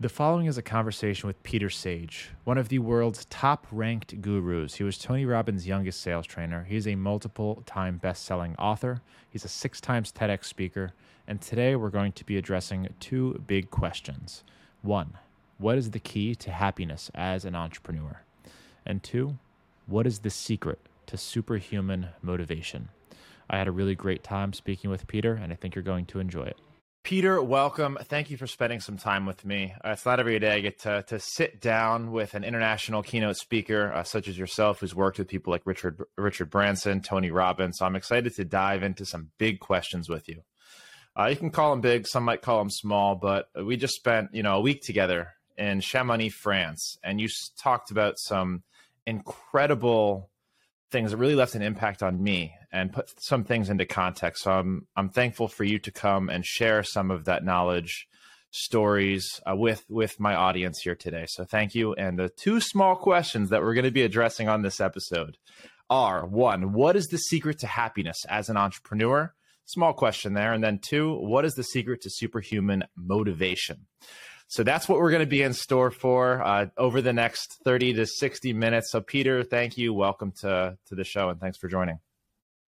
The following is a conversation with Peter Sage, one of the world's top ranked gurus. He was Tony Robbins' youngest sales trainer. He's a multiple time best selling author, he's a six times TEDx speaker, and today we're going to be addressing two big questions. One, what is the key to happiness as an entrepreneur? And two, what is the secret to superhuman motivation? I had a really great time speaking with Peter, and I think you're going to enjoy it. Peter, welcome. Thank you for spending some time with me. Uh, it's not every day I get to, to sit down with an international keynote speaker uh, such as yourself, who's worked with people like Richard Richard Branson, Tony Robbins. So I'm excited to dive into some big questions with you. Uh, you can call them big, some might call them small, but we just spent you know a week together in Chamonix, France, and you talked about some incredible things that really left an impact on me and put some things into context. So I'm I'm thankful for you to come and share some of that knowledge, stories uh, with with my audience here today. So thank you. And the two small questions that we're going to be addressing on this episode are one, what is the secret to happiness as an entrepreneur? Small question there. And then two, what is the secret to superhuman motivation? So that's what we're going to be in store for uh, over the next 30 to 60 minutes. So, Peter, thank you. Welcome to, to the show and thanks for joining.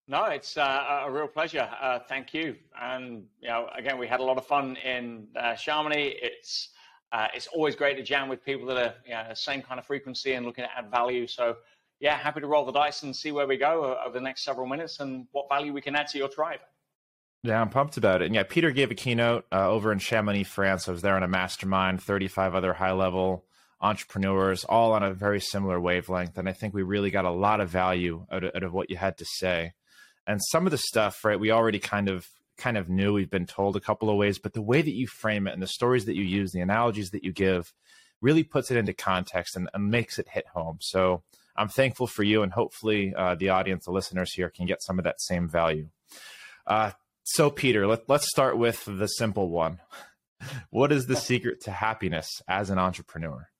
No, it's uh, a real pleasure. Uh, thank you. And, you know, again, we had a lot of fun in uh, Chamonix. It's, uh, it's always great to jam with people that are you know, same kind of frequency and looking to add value. So, yeah, happy to roll the dice and see where we go over the next several minutes and what value we can add to your tribe. Yeah, I'm pumped about it. And yeah, Peter gave a keynote uh, over in Chamonix, France. I was there on a mastermind, 35 other high level entrepreneurs, all on a very similar wavelength. And I think we really got a lot of value out of, out of what you had to say. And some of the stuff, right, we already kind of kind of knew we've been told a couple of ways, but the way that you frame it and the stories that you use, the analogies that you give, really puts it into context and, and makes it hit home. So I'm thankful for you, and hopefully uh, the audience, the listeners here, can get some of that same value. Uh, so, Peter, let, let's start with the simple one. What is the secret to happiness as an entrepreneur?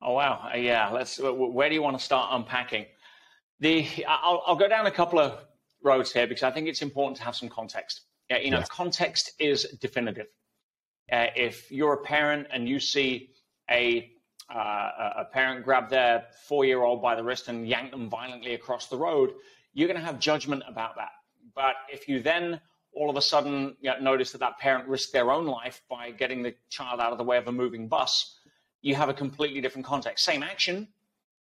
Oh wow, uh, yeah. Let's. Where do you want to start unpacking? The I'll, I'll go down a couple of roads here because I think it's important to have some context. Yeah, you know, yes. context is definitive. Uh, if you're a parent and you see a uh, a parent grab their four year old by the wrist and yank them violently across the road, you're going to have judgment about that. But if you then all of a sudden you know, notice that that parent risked their own life by getting the child out of the way of a moving bus, you have a completely different context. Same action,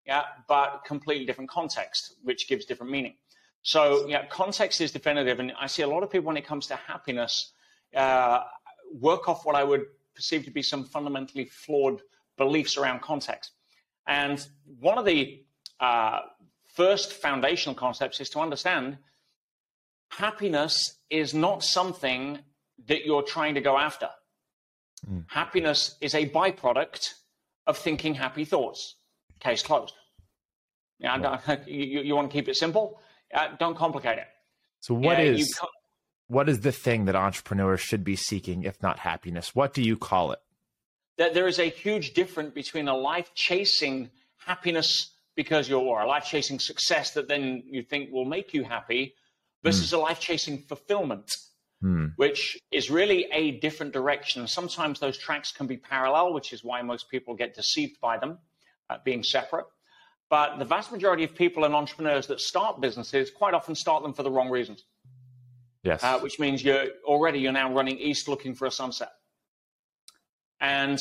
yeah, but completely different context, which gives different meaning. So, yeah, context is definitive. And I see a lot of people when it comes to happiness uh, work off what I would perceive to be some fundamentally flawed beliefs around context. And one of the uh, first foundational concepts is to understand happiness is not something that you're trying to go after. Mm. Happiness is a byproduct of thinking happy thoughts. Case closed. Yeah, you, you, want to keep it simple? Uh, don't complicate it. So, what is what is the thing that entrepreneurs should be seeking, if not happiness? What do you call it? That there is a huge difference between a life chasing happiness because you're or a life chasing success that then you think will make you happy versus mm. a life chasing fulfillment, mm. which is really a different direction. Sometimes those tracks can be parallel, which is why most people get deceived by them uh, being separate. But the vast majority of people and entrepreneurs that start businesses quite often start them for the wrong reasons. Yes. Uh, which means you're already you're now running east looking for a sunset. And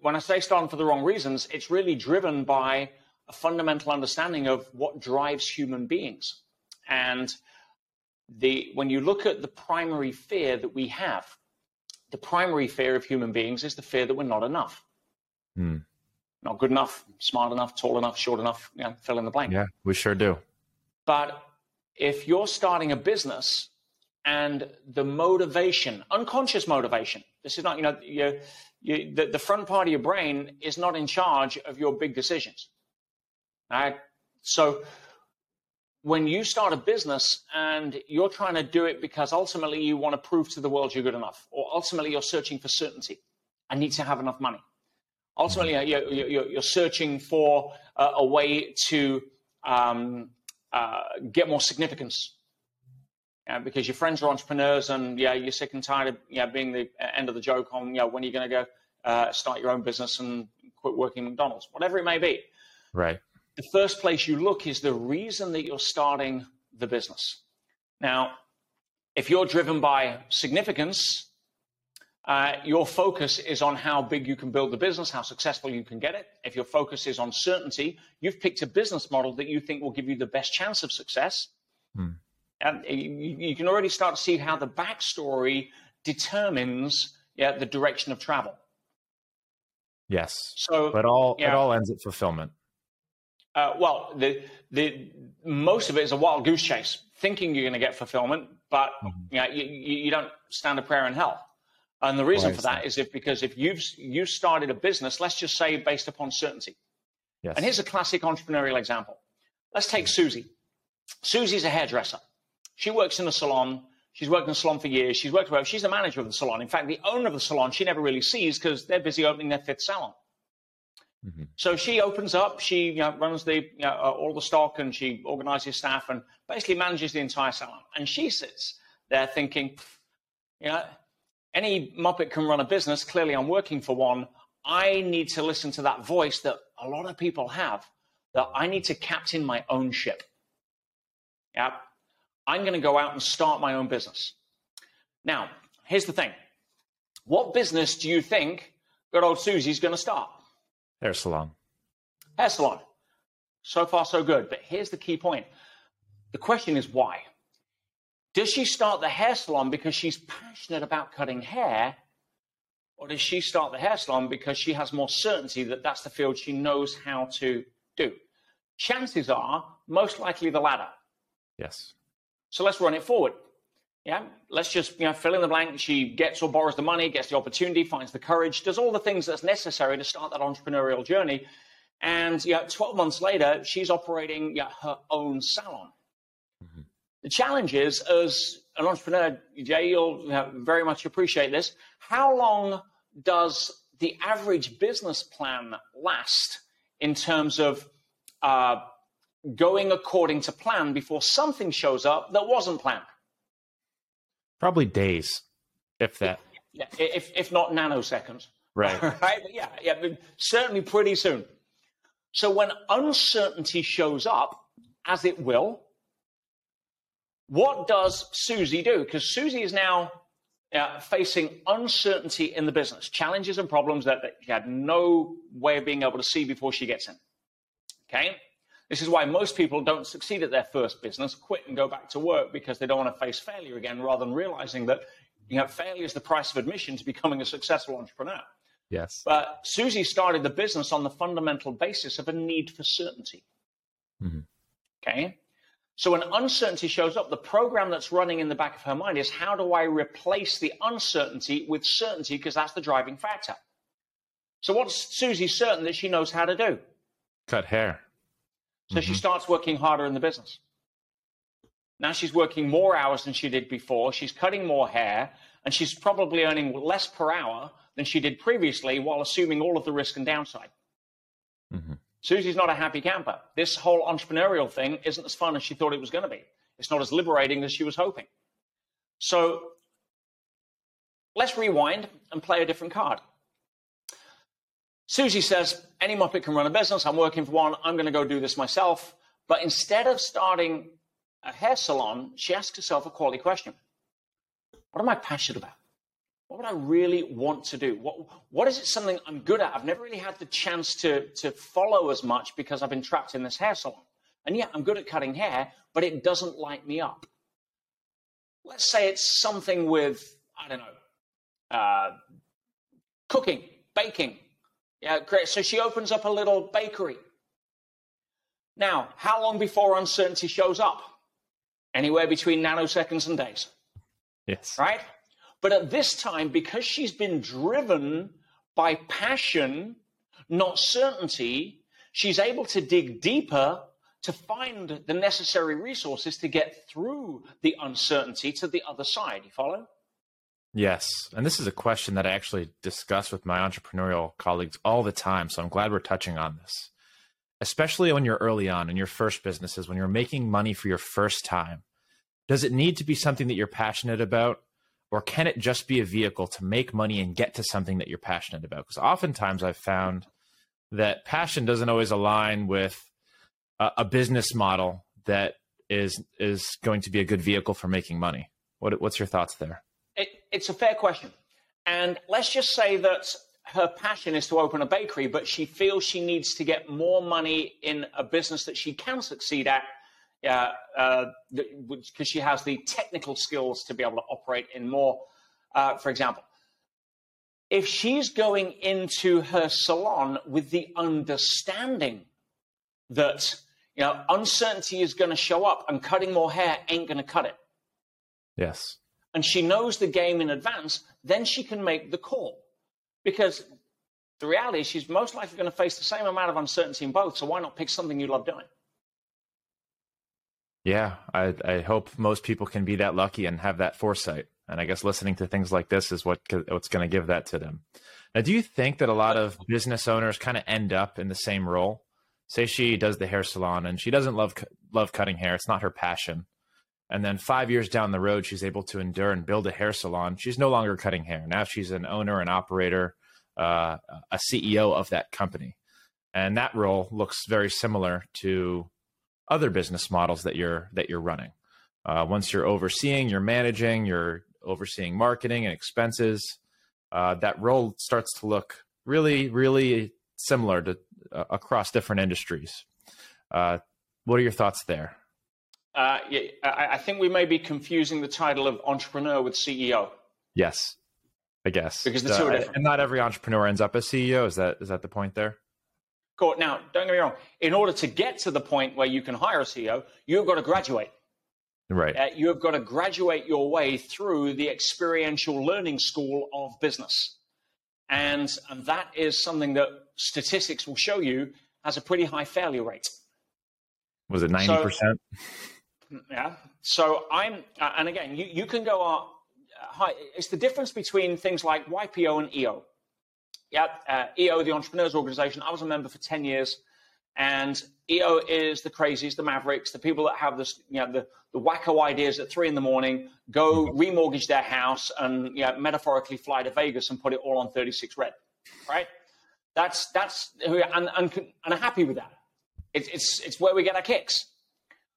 when I say starting for the wrong reasons, it's really driven by a fundamental understanding of what drives human beings. And the, when you look at the primary fear that we have, the primary fear of human beings is the fear that we're not enough. Hmm. Not good enough, smart enough, tall enough, short enough, you know, fill in the blank. Yeah, we sure do. But if you're starting a business and the motivation, unconscious motivation, this is not, you know, you, you, the, the front part of your brain is not in charge of your big decisions. All right? So when you start a business and you're trying to do it because ultimately you want to prove to the world you're good enough, or ultimately you're searching for certainty, I need to have enough money. Ultimately, mm-hmm. you're, you're searching for a, a way to um, uh, get more significance. Yeah, because your friends are entrepreneurs and yeah, you're sick and tired of yeah, being the end of the joke on yeah, when are you going to go uh, start your own business and quit working McDonald's, whatever it may be. Right. The first place you look is the reason that you're starting the business. Now, if you're driven by significance, uh, your focus is on how big you can build the business, how successful you can get it. If your focus is on certainty, you've picked a business model that you think will give you the best chance of success. Hmm. And you, you, can already start to see how the backstory determines yeah, the direction of travel. Yes. So, but all yeah. it all ends at fulfillment. Uh, well, the the most of it is a wild goose chase, thinking you're going to get fulfillment, but mm-hmm. you, know, you, you don't stand a prayer in hell. And the reason for that is if because if you've you started a business, let's just say based upon certainty. Yes. And here's a classic entrepreneurial example. Let's take mm-hmm. Susie. Susie's a hairdresser. She works in a salon. She's worked in a salon for years. She's worked well. She's the manager of the salon. In fact, the owner of the salon she never really sees because they're busy opening their fifth salon. Mm-hmm. So she opens up, she you know, runs the you know, uh, all the stock, and she organizes staff, and basically manages the entire salon. And she sits there thinking, you know, any Muppet can run a business. Clearly, I'm working for one. I need to listen to that voice that a lot of people have. That I need to captain my own ship. Yeah, I'm going to go out and start my own business. Now, here's the thing. What business do you think good old Susie's going to start? Hair salon. Hair salon. So far, so good. But here's the key point the question is why? Does she start the hair salon because she's passionate about cutting hair? Or does she start the hair salon because she has more certainty that that's the field she knows how to do? Chances are most likely the latter. Yes. So let's run it forward. Yeah, let's just you know fill in the blank. She gets or borrows the money, gets the opportunity, finds the courage, does all the things that's necessary to start that entrepreneurial journey. And yeah, 12 months later, she's operating yeah, her own salon. Mm-hmm. The challenge is, as an entrepreneur, Jay, you'll you know, very much appreciate this. How long does the average business plan last in terms of uh, going according to plan before something shows up that wasn't planned? Probably days, if that. Yeah, if if not nanoseconds. Right. right. But yeah, yeah, certainly pretty soon. So when uncertainty shows up, as it will, what does Susie do? Because Susie is now uh, facing uncertainty in the business, challenges and problems that, that she had no way of being able to see before she gets in. Okay. This is why most people don't succeed at their first business, quit and go back to work because they don't want to face failure again, rather than realizing that you know, failure is the price of admission to becoming a successful entrepreneur. Yes. But Susie started the business on the fundamental basis of a need for certainty. Mm-hmm. Okay. So when uncertainty shows up, the program that's running in the back of her mind is how do I replace the uncertainty with certainty? Because that's the driving factor. So what's Susie certain that she knows how to do? Cut hair. So mm-hmm. she starts working harder in the business. Now she's working more hours than she did before. She's cutting more hair, and she's probably earning less per hour than she did previously while assuming all of the risk and downside. Mm-hmm. Susie's not a happy camper. This whole entrepreneurial thing isn't as fun as she thought it was going to be. It's not as liberating as she was hoping. So let's rewind and play a different card. Susie says, any Muppet can run a business. I'm working for one. I'm going to go do this myself. But instead of starting a hair salon, she asks herself a quality question. What am I passionate about? What would I really want to do? What, what is it something I'm good at? I've never really had the chance to, to follow as much because I've been trapped in this hair salon. And yeah, I'm good at cutting hair, but it doesn't light me up. Let's say it's something with, I don't know, uh, cooking, baking, yeah, great. So she opens up a little bakery. Now, how long before uncertainty shows up? Anywhere between nanoseconds and days. Yes. Right? But at this time, because she's been driven by passion, not certainty, she's able to dig deeper to find the necessary resources to get through the uncertainty to the other side. You follow? Yes. And this is a question that I actually discuss with my entrepreneurial colleagues all the time. So I'm glad we're touching on this, especially when you're early on in your first businesses, when you're making money for your first time. Does it need to be something that you're passionate about? or can it just be a vehicle to make money and get to something that you're passionate about? Because oftentimes I've found that passion doesn't always align with a, a business model that is is going to be a good vehicle for making money. What, what's your thoughts there? It, it's a fair question, and let's just say that her passion is to open a bakery, but she feels she needs to get more money in a business that she can succeed at because uh, uh, she has the technical skills to be able to operate in more. Uh, for example, if she's going into her salon with the understanding that you know uncertainty is going to show up and cutting more hair ain't going to cut it. Yes. And she knows the game in advance, then she can make the call. Because the reality is she's most likely going to face the same amount of uncertainty in both. So why not pick something you love doing? Yeah, I, I hope most people can be that lucky and have that foresight. And I guess listening to things like this is what what's going to give that to them. Now, do you think that a lot of business owners kind of end up in the same role? Say she does the hair salon and she doesn't love love cutting hair; it's not her passion. And then five years down the road, she's able to endure and build a hair salon. She's no longer cutting hair. Now she's an owner, an operator, uh, a CEO of that company. And that role looks very similar to other business models that you're that you're running. Uh, once you're overseeing, you're managing, you're overseeing marketing and expenses. Uh, that role starts to look really, really similar to uh, across different industries. Uh, what are your thoughts there? Uh, yeah, I, I think we may be confusing the title of entrepreneur with CEO. Yes, I guess because the two are different. And not every entrepreneur ends up as CEO. Is that is that the point there? Cool. Now, don't get me wrong. In order to get to the point where you can hire a CEO, you've got to graduate. Right. Uh, you have got to graduate your way through the experiential learning school of business. And, and that is something that statistics will show you has a pretty high failure rate. Was it 90%? So, yeah. So I'm, uh, and again, you, you can go uh, high. It's the difference between things like YPO and EO. Yeah, uh, EO, the Entrepreneurs Organization. I was a member for 10 years. And EO is the crazies, the mavericks, the people that have this, you know, the, the wacko ideas at three in the morning, go mm-hmm. remortgage their house and you know, metaphorically fly to Vegas and put it all on 36 red, right? That's, that's, who, and, and, and I'm happy with that. It's, it's, it's where we get our kicks.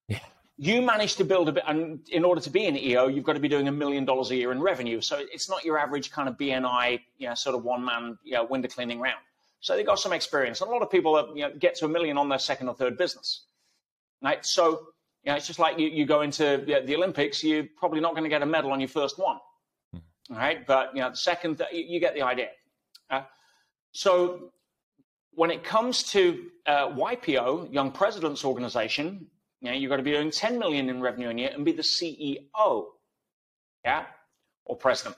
Yeah you managed to build a bit, and in order to be an EO, you've got to be doing a million dollars a year in revenue. So it's not your average kind of BNI, you know, sort of one man, you know, window cleaning round. So they got some experience. And a lot of people are, you know, get to a million on their second or third business. Right. So, you know, it's just like you, you go into the, the Olympics, you're probably not going to get a medal on your first one. Mm-hmm. Right. But, you know, the second, you, you get the idea. Uh, so when it comes to uh, YPO, Young Presidents Organization, know, you've got to be doing 10 million in revenue a year and be the CEO, yeah, or president.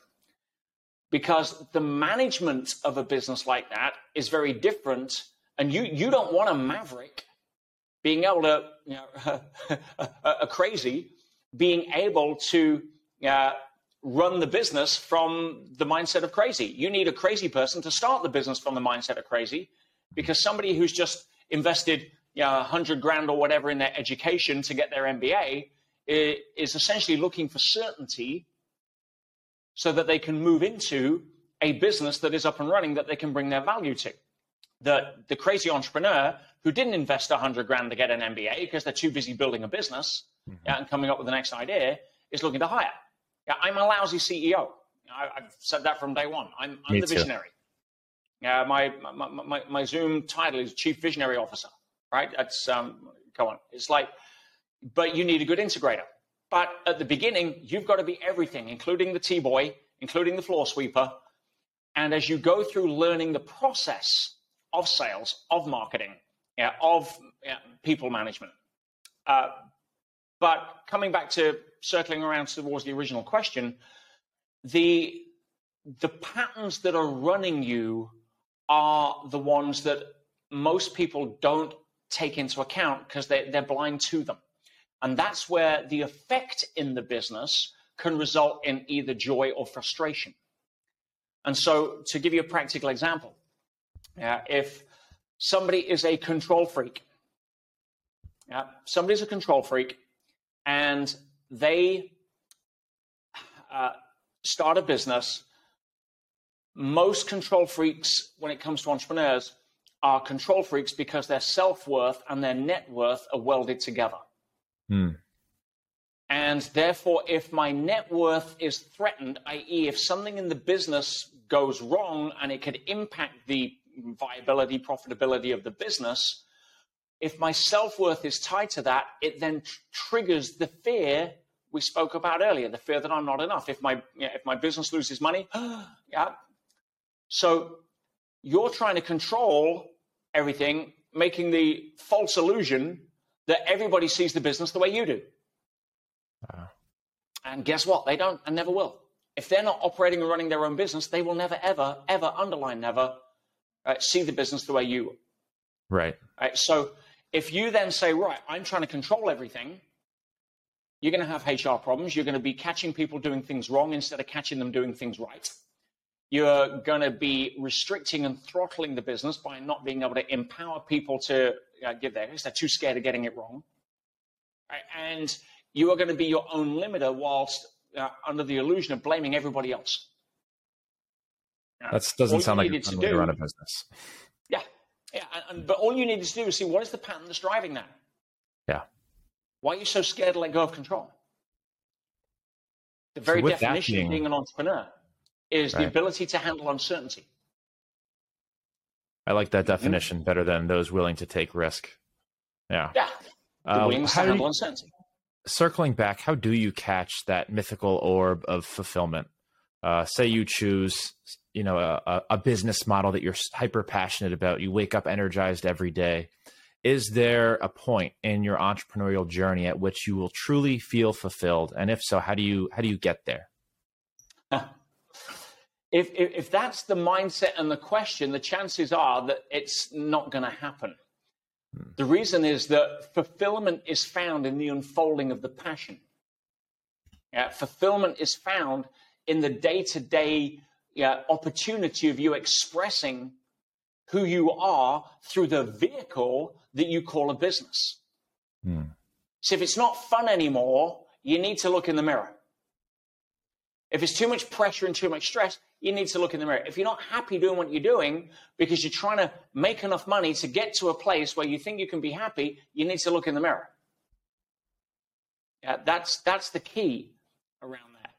Because the management of a business like that is very different. And you, you don't want a maverick being able to, you know, a, crazy being able to uh, run the business from the mindset of crazy. You need a crazy person to start the business from the mindset of crazy because somebody who's just invested you know, 100 grand or whatever in their education to get their MBA is essentially looking for certainty so that they can move into a business that is up and running that they can bring their value to. The, the crazy entrepreneur who didn't invest 100 grand to get an MBA because they're too busy building a business mm-hmm. yeah, and coming up with the next idea is looking to hire. Yeah, I'm a lousy CEO. I, have said that from day one. I'm, I'm the visionary. Yeah, my, my, my, my Zoom title is Chief Visionary Officer right? That's um, come on. It's like, but you need a good integrator. But at the beginning, you've got to be everything, including the T boy, including the floor sweeper. And as you go through learning the process of sales, of marketing, yeah, of yeah, people management. Uh, but coming back to circling around towards the original question, the the patterns that are running you are the ones that most people don't take into account because they're, they're blind to them. And that's where the effect in the business can result in either joy or frustration. And so, to give you a practical example, if somebody is a control freak, uh, somebody's a control freak, and they uh, start a business, most control freaks when it comes to entrepreneurs are control freaks because their self worth and their net worth are welded together. Hmm. And therefore, if my net worth is threatened, i.e., if something in the business goes wrong and it could impact the viability, profitability of the business, if my self worth is tied to that, it then tr- triggers the fear we spoke about earlier the fear that I'm not enough. If my, you know, if my business loses money, yeah. So you're trying to control everything, making the false illusion that everybody sees the business the way you do. Uh, and guess what? They don't and never will. If they're not operating and running their own business, they will never, ever, ever, underline never, uh, see the business the way you. Right. Right. So if you then say, right, I'm trying to control everything, you're going to have HR problems. You're going to be catching people doing things wrong instead of catching them doing things right. You're going to be restricting and throttling the business by not being able to empower people to uh, give their because they're too scared of getting it wrong. Right? And you are going to be your own limiter whilst uh, under the illusion of blaming everybody else. that doesn't sound like a fun way to run a business. Yeah, yeah, and, and, but all you need to do is see what is the pattern that's driving that. Yeah. Why are you so scared to let go of control? The very so definition being, of being an entrepreneur is right. the ability to handle uncertainty. I like that definition mm-hmm. better than those willing to take risk. Yeah. Yeah. The um, willingness to handle you, uncertainty circling back, how do you catch that mythical orb of fulfillment? Uh, say you choose, you know, a, a business model that you're hyper passionate about. You wake up energized every day. Is there a point in your entrepreneurial journey at which you will truly feel fulfilled? And if so, how do you how do you get there? If, if, if that's the mindset and the question, the chances are that it's not going to happen. The reason is that fulfillment is found in the unfolding of the passion. Yeah, fulfillment is found in the day to day opportunity of you expressing who you are through the vehicle that you call a business. Mm. So if it's not fun anymore, you need to look in the mirror. If it's too much pressure and too much stress, you need to look in the mirror. If you're not happy doing what you're doing because you're trying to make enough money to get to a place where you think you can be happy, you need to look in the mirror. Yeah, that's that's the key around that.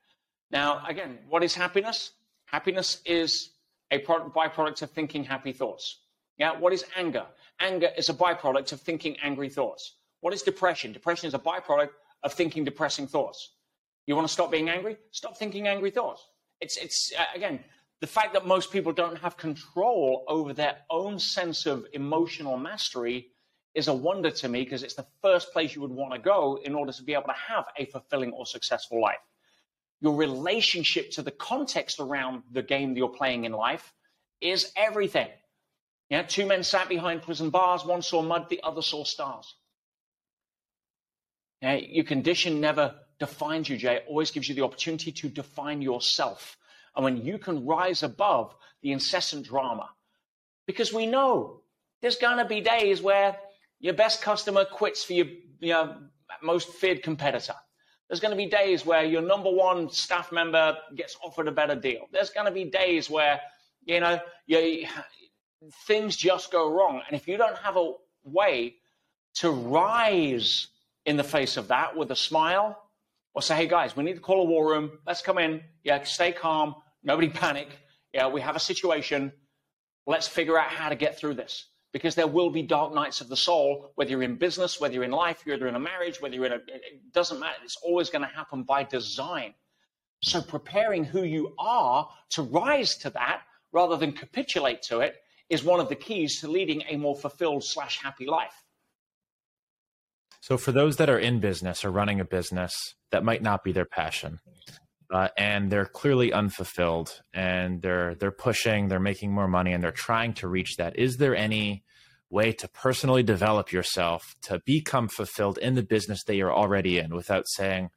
Now, again, what is happiness? Happiness is a byproduct of thinking happy thoughts. Yeah, what is anger? Anger is a byproduct of thinking angry thoughts. What is depression? Depression is a byproduct of thinking depressing thoughts. You want to stop being angry? Stop thinking angry thoughts. It's, it's uh, again, the fact that most people don't have control over their own sense of emotional mastery is a wonder to me because it's the first place you would want to go in order to be able to have a fulfilling or successful life. Your relationship to the context around the game that you're playing in life is everything. Yeah, two men sat behind prison bars. One saw mud, the other saw stars. Yeah, your condition never defines you, Jay. Always gives you the opportunity to define yourself. And when you can rise above the incessant drama, because we know there's going to be days where your best customer quits for your, your most feared competitor. There's going to be days where your number one staff member gets offered a better deal. There's going to be days where, you know, you, things just go wrong. And if you don't have a way to rise in the face of that with a smile, or say, hey guys, we need to call a war room. Let's come in. Yeah, stay calm. Nobody panic. Yeah, we have a situation. Let's figure out how to get through this. Because there will be dark nights of the soul, whether you're in business, whether you're in life, whether you're in a marriage, whether you're in a, it doesn't matter. It's always going to happen by design. So preparing who you are to rise to that rather than capitulate to it is one of the keys to leading a more fulfilled slash happy life. So, for those that are in business or running a business that might not be their passion, uh, and they're clearly unfulfilled, and they're they're pushing, they're making more money, and they're trying to reach that, is there any way to personally develop yourself to become fulfilled in the business that you're already in, without saying,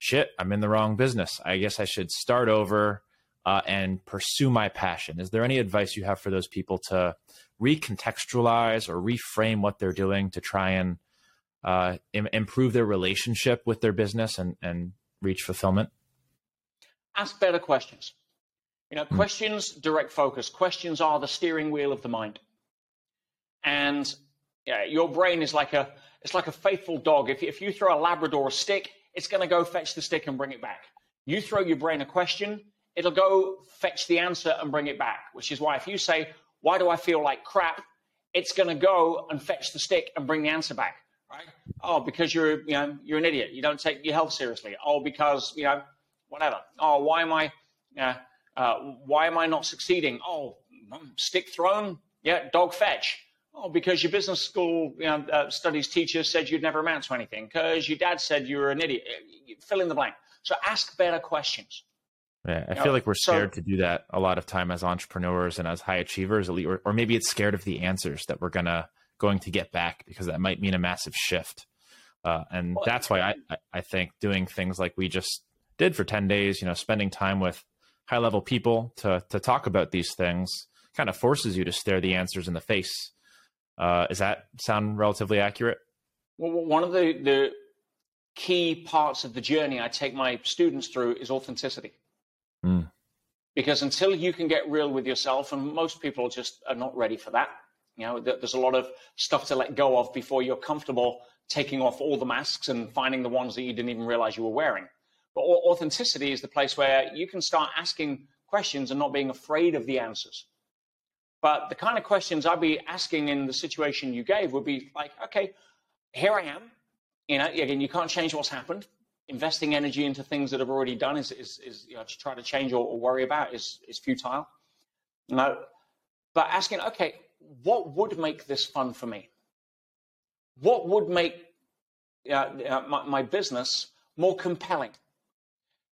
"Shit, I'm in the wrong business. I guess I should start over." Uh, and pursue my passion. Is there any advice you have for those people to recontextualize or reframe what they're doing to try and uh, Im- improve their relationship with their business and, and reach fulfillment? ask better questions. You know, mm. questions direct focus. Questions are the steering wheel of the mind. And yeah, your brain is like a it's like a faithful dog. If, if you throw a Labrador a stick, it's going to go fetch the stick and bring it back. You throw your brain a question, it'll go fetch the answer and bring it back. Which is why if you say, "Why do I feel like crap?" it's going to go and fetch the stick and bring the answer back. Right? Oh, because you're you know you're an idiot. You don't take your health seriously. Oh, because you know whatever. Oh, why am I? Uh, uh, why am I not succeeding? Oh, stick thrown. Yeah, dog fetch. Oh, because your business school you know, uh, studies teacher said you'd never amount to anything. Because your dad said you were an idiot. Fill in the blank. So ask better questions. Yeah, I you feel know, like we're scared so, to do that a lot of time as entrepreneurs and as high achievers, or, or maybe it's scared of the answers that we're gonna going to get back because that might mean a massive shift. Uh, and that's why I, I think doing things like we just did for 10 days, you know, spending time with high level people to, to talk about these things kind of forces you to stare the answers in the face. Uh, does that sound relatively accurate? Well, one of the, the key parts of the journey I take my students through is authenticity. Mm. Because until you can get real with yourself, and most people just are not ready for that, you know, there's a lot of stuff to let go of before you're comfortable taking off all the masks and finding the ones that you didn't even realize you were wearing. But authenticity is the place where you can start asking questions and not being afraid of the answers. But the kind of questions I'd be asking in the situation you gave would be like, okay, here I am. You know, again, you can't change what's happened. Investing energy into things that have already done is, is, is you know, to try to change or, or worry about is, is futile. No, but asking, okay, what would make this fun for me? What would make uh, uh, my, my business more compelling?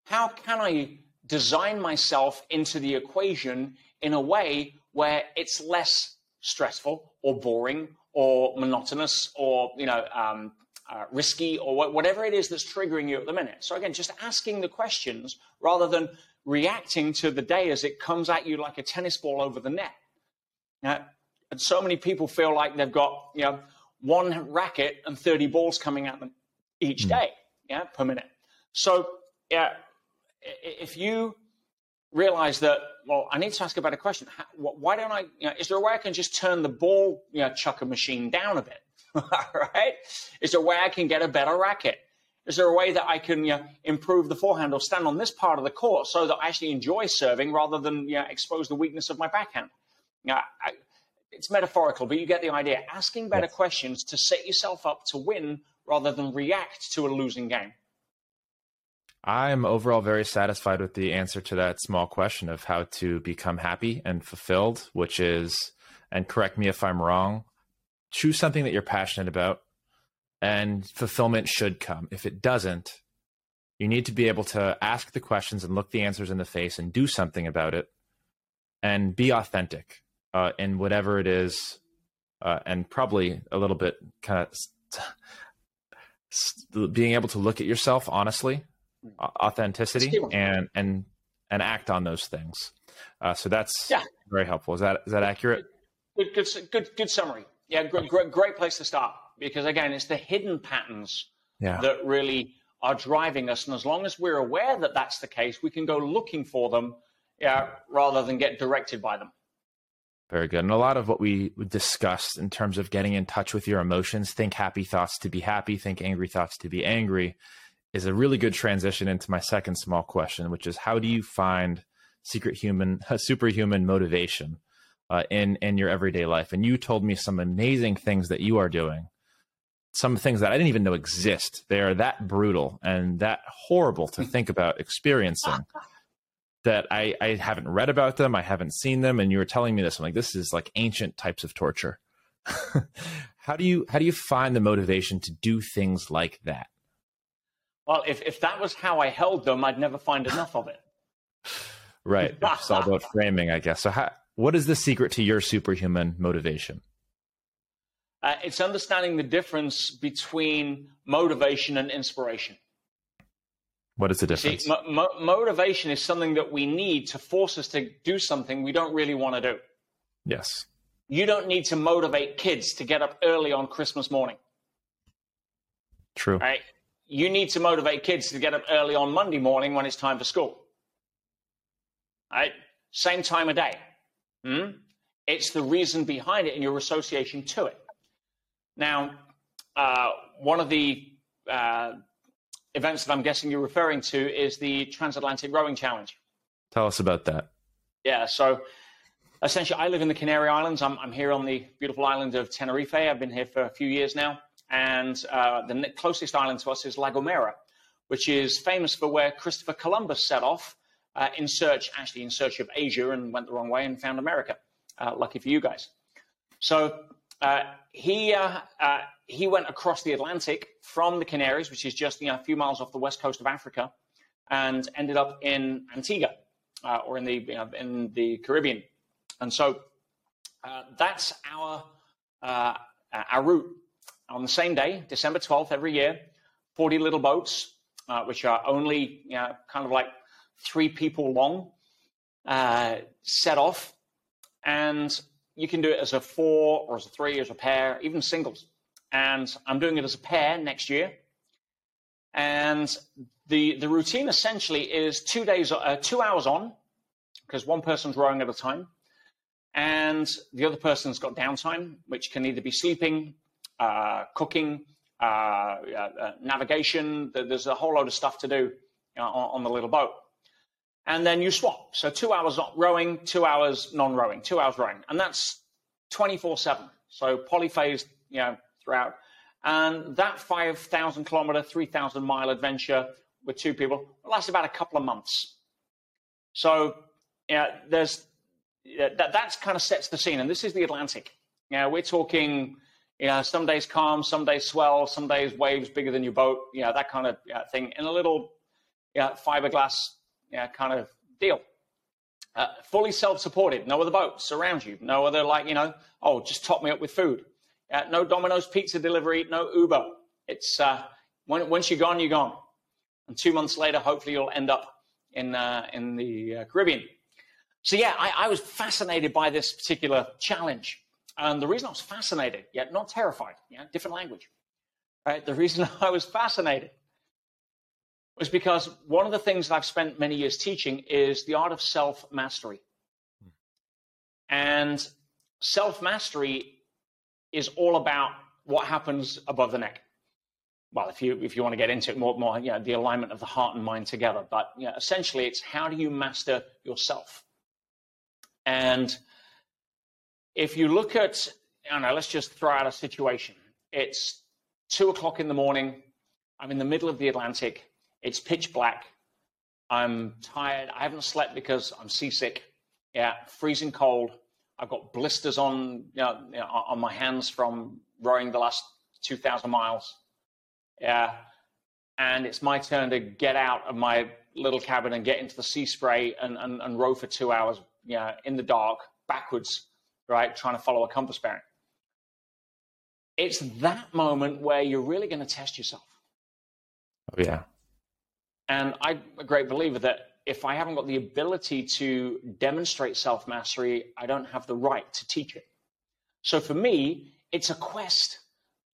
How can I design myself into the equation in a way where it's less stressful or boring or monotonous or you know um, uh, risky or whatever it is that's triggering you at the minute. So again, just asking the questions rather than reacting to the day as it comes at you like a tennis ball over the net. Now, and so many people feel like they've got, you know, one racket and 30 balls coming at them each mm. day, yeah, per minute. So, yeah, if you realize that, well, I need to ask a better question. How, why don't I, you know, is there a way I can just turn the ball, you know, chucker machine down a bit? right? Is there a way I can get a better racket? Is there a way that I can you know, improve the forehand or stand on this part of the court so that I actually enjoy serving rather than you know, expose the weakness of my backhand? You know, I, it's metaphorical, but you get the idea. Asking better yes. questions to set yourself up to win rather than react to a losing game. I'm overall very satisfied with the answer to that small question of how to become happy and fulfilled, which is, and correct me if I'm wrong, choose something that you're passionate about and fulfillment should come. If it doesn't, you need to be able to ask the questions and look the answers in the face and do something about it and be authentic uh, in whatever it is, uh, and probably a little bit kind of st- being able to look at yourself honestly, authenticity, and and and act on those things. Uh, so that's yeah. very helpful. Is that is that accurate? Good, good, good, good summary. Yeah, great, great, great place to start because again, it's the hidden patterns yeah. that really are driving us, and as long as we're aware that that's the case, we can go looking for them, yeah, rather than get directed by them. Very good. And a lot of what we discussed in terms of getting in touch with your emotions, think happy thoughts to be happy, think angry thoughts to be angry, is a really good transition into my second small question, which is how do you find secret human, superhuman motivation uh, in in your everyday life? And you told me some amazing things that you are doing, some things that I didn't even know exist. They are that brutal and that horrible to think about experiencing that I, I haven't read about them, I haven't seen them, and you were telling me this. I'm like, this is like ancient types of torture. how do you how do you find the motivation to do things like that? Well, if if that was how I held them, I'd never find enough of it. right. It's all about framing, I guess. So, how, what is the secret to your superhuman motivation? Uh, it's understanding the difference between motivation and inspiration. What is the difference? See, mo- motivation is something that we need to force us to do something we don't really want to do. Yes. You don't need to motivate kids to get up early on Christmas morning. True. Right? You need to motivate kids to get up early on Monday morning when it's time for school. right? Same time of day. Hmm? It's the reason behind it and your association to it. Now, uh, one of the uh, events that I'm guessing you're referring to is the Transatlantic Rowing Challenge. Tell us about that. Yeah, so essentially, I live in the Canary Islands. I'm, I'm here on the beautiful island of Tenerife. I've been here for a few years now. And uh, the closest island to us is La Gomera, which is famous for where Christopher Columbus set off uh, in search, actually in search of Asia and went the wrong way and found America. Uh, lucky for you guys. So he uh, uh, he went across the Atlantic from the Canaries, which is just you know, a few miles off the west coast of Africa, and ended up in Antigua uh, or in the you know, in the Caribbean. And so uh, that's our uh, our route. On the same day, December 12th, every year, 40 little boats, uh, which are only you know, kind of like three people long, uh, set off. And you can do it as a four or as a three, as a pair, even singles. And I'm doing it as a pair next year. And the, the routine essentially is two days, uh, two hours on, because one person's rowing at a time, and the other person's got downtime, which can either be sleeping, uh, cooking, uh, uh navigation. There's a whole load of stuff to do on, on, the little boat. And then you swap. So two hours not rowing, two hours non-rowing, two hours rowing, and that's 24/7. So polyphased, you know, throughout. And that 5,000 kilometer, 3,000 mile adventure with two people lasts about a couple of months. So yeah, there's that that's kind of sets the scene, and this is the Atlantic. Yeah, we're talking. You know, some days calm, some days swell, some days waves bigger than your boat. You know, that kind of thing in a little yeah, fiberglass yeah, kind of deal. Uh, fully self-supported, no other boats around you, no other like you know, oh, just top me up with food. Uh, no Domino's pizza delivery, no Uber. It's uh, when, once you're gone, you're gone. And two months later, hopefully, you'll end up in uh, in the uh, Caribbean. So yeah, I, I, was fascinated by this particular challenge, and the reason I was fascinated, yet not terrified, yeah, different language. Right? The reason I was fascinated was because one of the things that I've spent many years teaching is the art of self mastery, hmm. and self mastery is all about what happens above the neck. Well, if you if you want to get into it more, more you know, the alignment of the heart and mind together. But you know, essentially, it's how do you master yourself? And if you look at, I don't know, let's just throw out a situation. It's two o'clock in the morning. I'm in the middle of the Atlantic. It's pitch black. I'm tired. I haven't slept because I'm seasick. Yeah, freezing cold. I've got blisters on you know, you know, on my hands from rowing the last 2,000 miles. Yeah, and it's my turn to get out of my little cabin and get into the sea spray and, and, and row for two hours, you know, in the dark, backwards, right, trying to follow a compass bearing. It's that moment where you're really going to test yourself. Oh yeah. And I'm a great believer that if I haven't got the ability to demonstrate self mastery, I don't have the right to teach it. So for me, it's a quest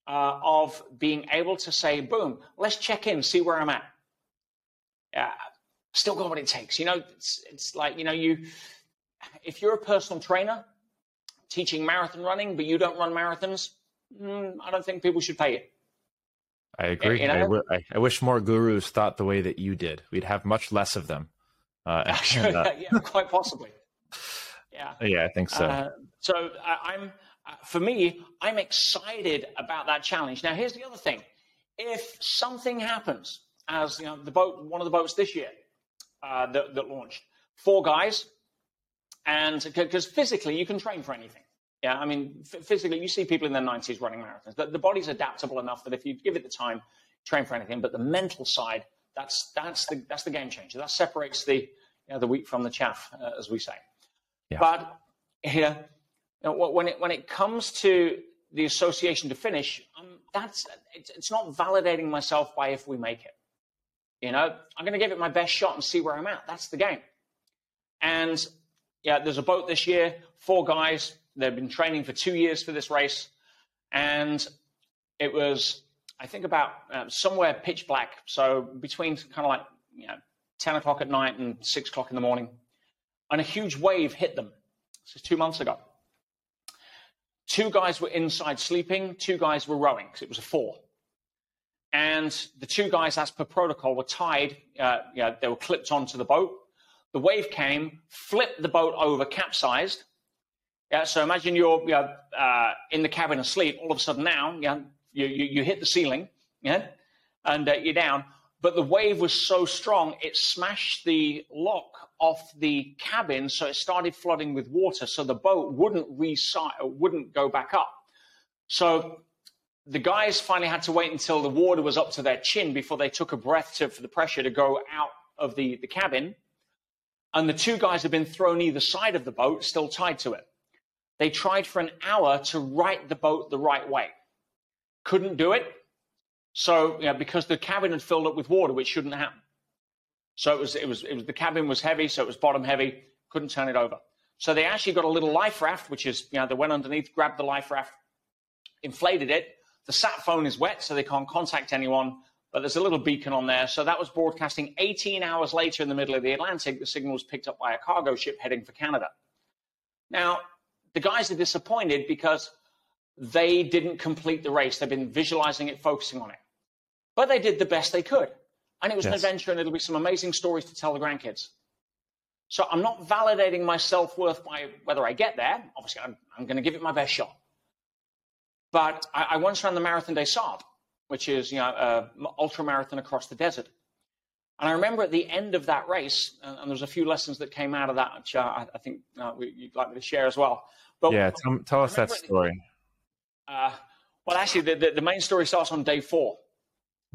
uh, of being able to say, boom, let's check in, see where I'm at. Yeah, still got what it takes. You know, it's, it's like, you know, you, if you're a personal trainer teaching marathon running, but you don't run marathons, mm, I don't think people should pay you. I agree. You know? I, w- I wish more gurus thought the way that you did. We'd have much less of them. Uh, and, uh, yeah, quite possibly. Yeah. Yeah, I think so. Uh, so I'm, uh, for me, I'm excited about that challenge. Now, here's the other thing: if something happens, as you know, the boat, one of the boats this year uh, that, that launched, four guys, and because physically you can train for anything. Yeah, I mean, physically, you see people in their 90s running marathons. The, the body's adaptable enough that if you give it the time, train for anything. But the mental side, that's that's the that's the game changer. That separates the you know, the wheat from the chaff, uh, as we say. Yeah. But here, you know, when it when it comes to the association to finish, um, that's it's, it's not validating myself by if we make it. You know, I'm going to give it my best shot and see where I'm at. That's the game. And yeah, there's a boat this year, four guys. They've been training for two years for this race, and it was I think about uh, somewhere pitch black, so between kind of like you know ten o'clock at night and six o'clock in the morning. and a huge wave hit them. This is two months ago. Two guys were inside sleeping, two guys were rowing because it was a four. And the two guys, as per protocol, were tied, uh, they were clipped onto the boat. The wave came, flipped the boat over, capsized. Yeah, so imagine you're you know, uh, in the cabin asleep. All of a sudden now, yeah, you, you, you hit the ceiling, yeah, and uh, you're down. But the wave was so strong, it smashed the lock off the cabin, so it started flooding with water. So the boat wouldn't resight, wouldn't go back up. So the guys finally had to wait until the water was up to their chin before they took a breath to, for the pressure to go out of the, the cabin. And the two guys had been thrown either side of the boat, still tied to it. They tried for an hour to right the boat the right way. Couldn't do it. So, you know, because the cabin had filled up with water, which shouldn't happen. So it was, it was, it was, the cabin was heavy, so it was bottom heavy, couldn't turn it over. So they actually got a little life raft, which is, you know, they went underneath, grabbed the life raft, inflated it. The sat phone is wet, so they can't contact anyone, but there's a little beacon on there. So that was broadcasting 18 hours later in the middle of the Atlantic. The signal was picked up by a cargo ship heading for Canada. Now, the guys are disappointed because they didn't complete the race. They've been visualizing it, focusing on it. But they did the best they could. And it was yes. an adventure, and it'll be some amazing stories to tell the grandkids. So I'm not validating my self worth by whether I get there. Obviously, I'm, I'm going to give it my best shot. But I, I, once ran the Marathon des Sables, which is you know an ultra marathon across the desert. And I remember at the end of that race, and, and there was a few lessons that came out of that, which uh, I, I, think uh, you'd like me to share as well. But yeah, tell, tell us that story. Uh, well, actually, the, the, the main story starts on day four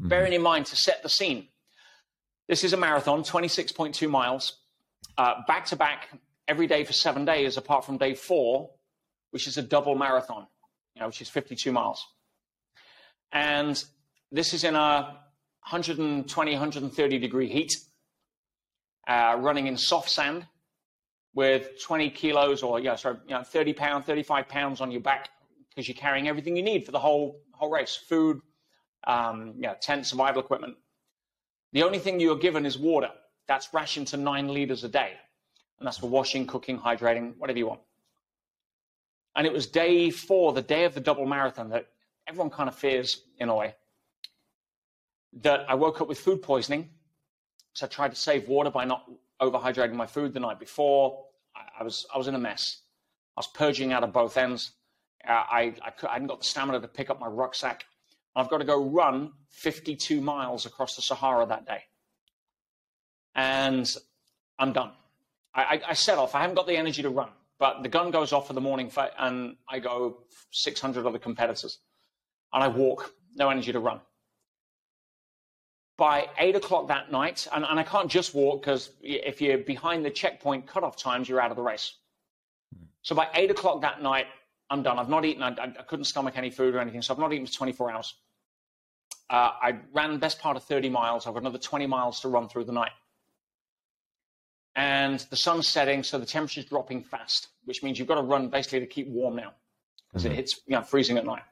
mm-hmm. bearing in mind to set the scene. This is a marathon, 26.2 miles, back to back every day for seven days, apart from day four, which is a double marathon, you know, which is 52 miles. And this is in a 120, 130 degree heat, uh, running in soft sand with 20 kilos or, yeah, sorry, you know, 30 pounds, 35 pounds on your back because you're carrying everything you need for the whole, whole race food, um, yeah, tent survival equipment. The only thing you're given is water. That's rationed to nine liters a day. And that's for washing, cooking, hydrating, whatever you want. And it was day four, the day of the double marathon, that everyone kind of fears in a way. That I woke up with food poisoning. So I tried to save water by not overhydrating my food the night before. I, I was, I was in a mess. I was purging out of both ends. Uh, I, I, I hadn't got the stamina to pick up my rucksack. I've got to go run 52 miles across the Sahara that day. And I'm done. I, I, set off. I haven't got the energy to run, but the gun goes off for the morning and I go 600 other competitors. And I walk, no energy to run. By eight o'clock that night, and, and I can't just walk because if you're behind the checkpoint cutoff times, you're out of the race. So by eight o'clock that night, I'm done. I've not eaten. I, I, couldn't stomach any food or anything, so I've not eaten for 24 hours. Uh, I ran the best part of 30 miles. I've got another 20 miles to run through the night. And the sun's setting, so the temperature's dropping fast, which means you've got to run basically to keep warm now because mm-hmm. it hits you know, freezing at night.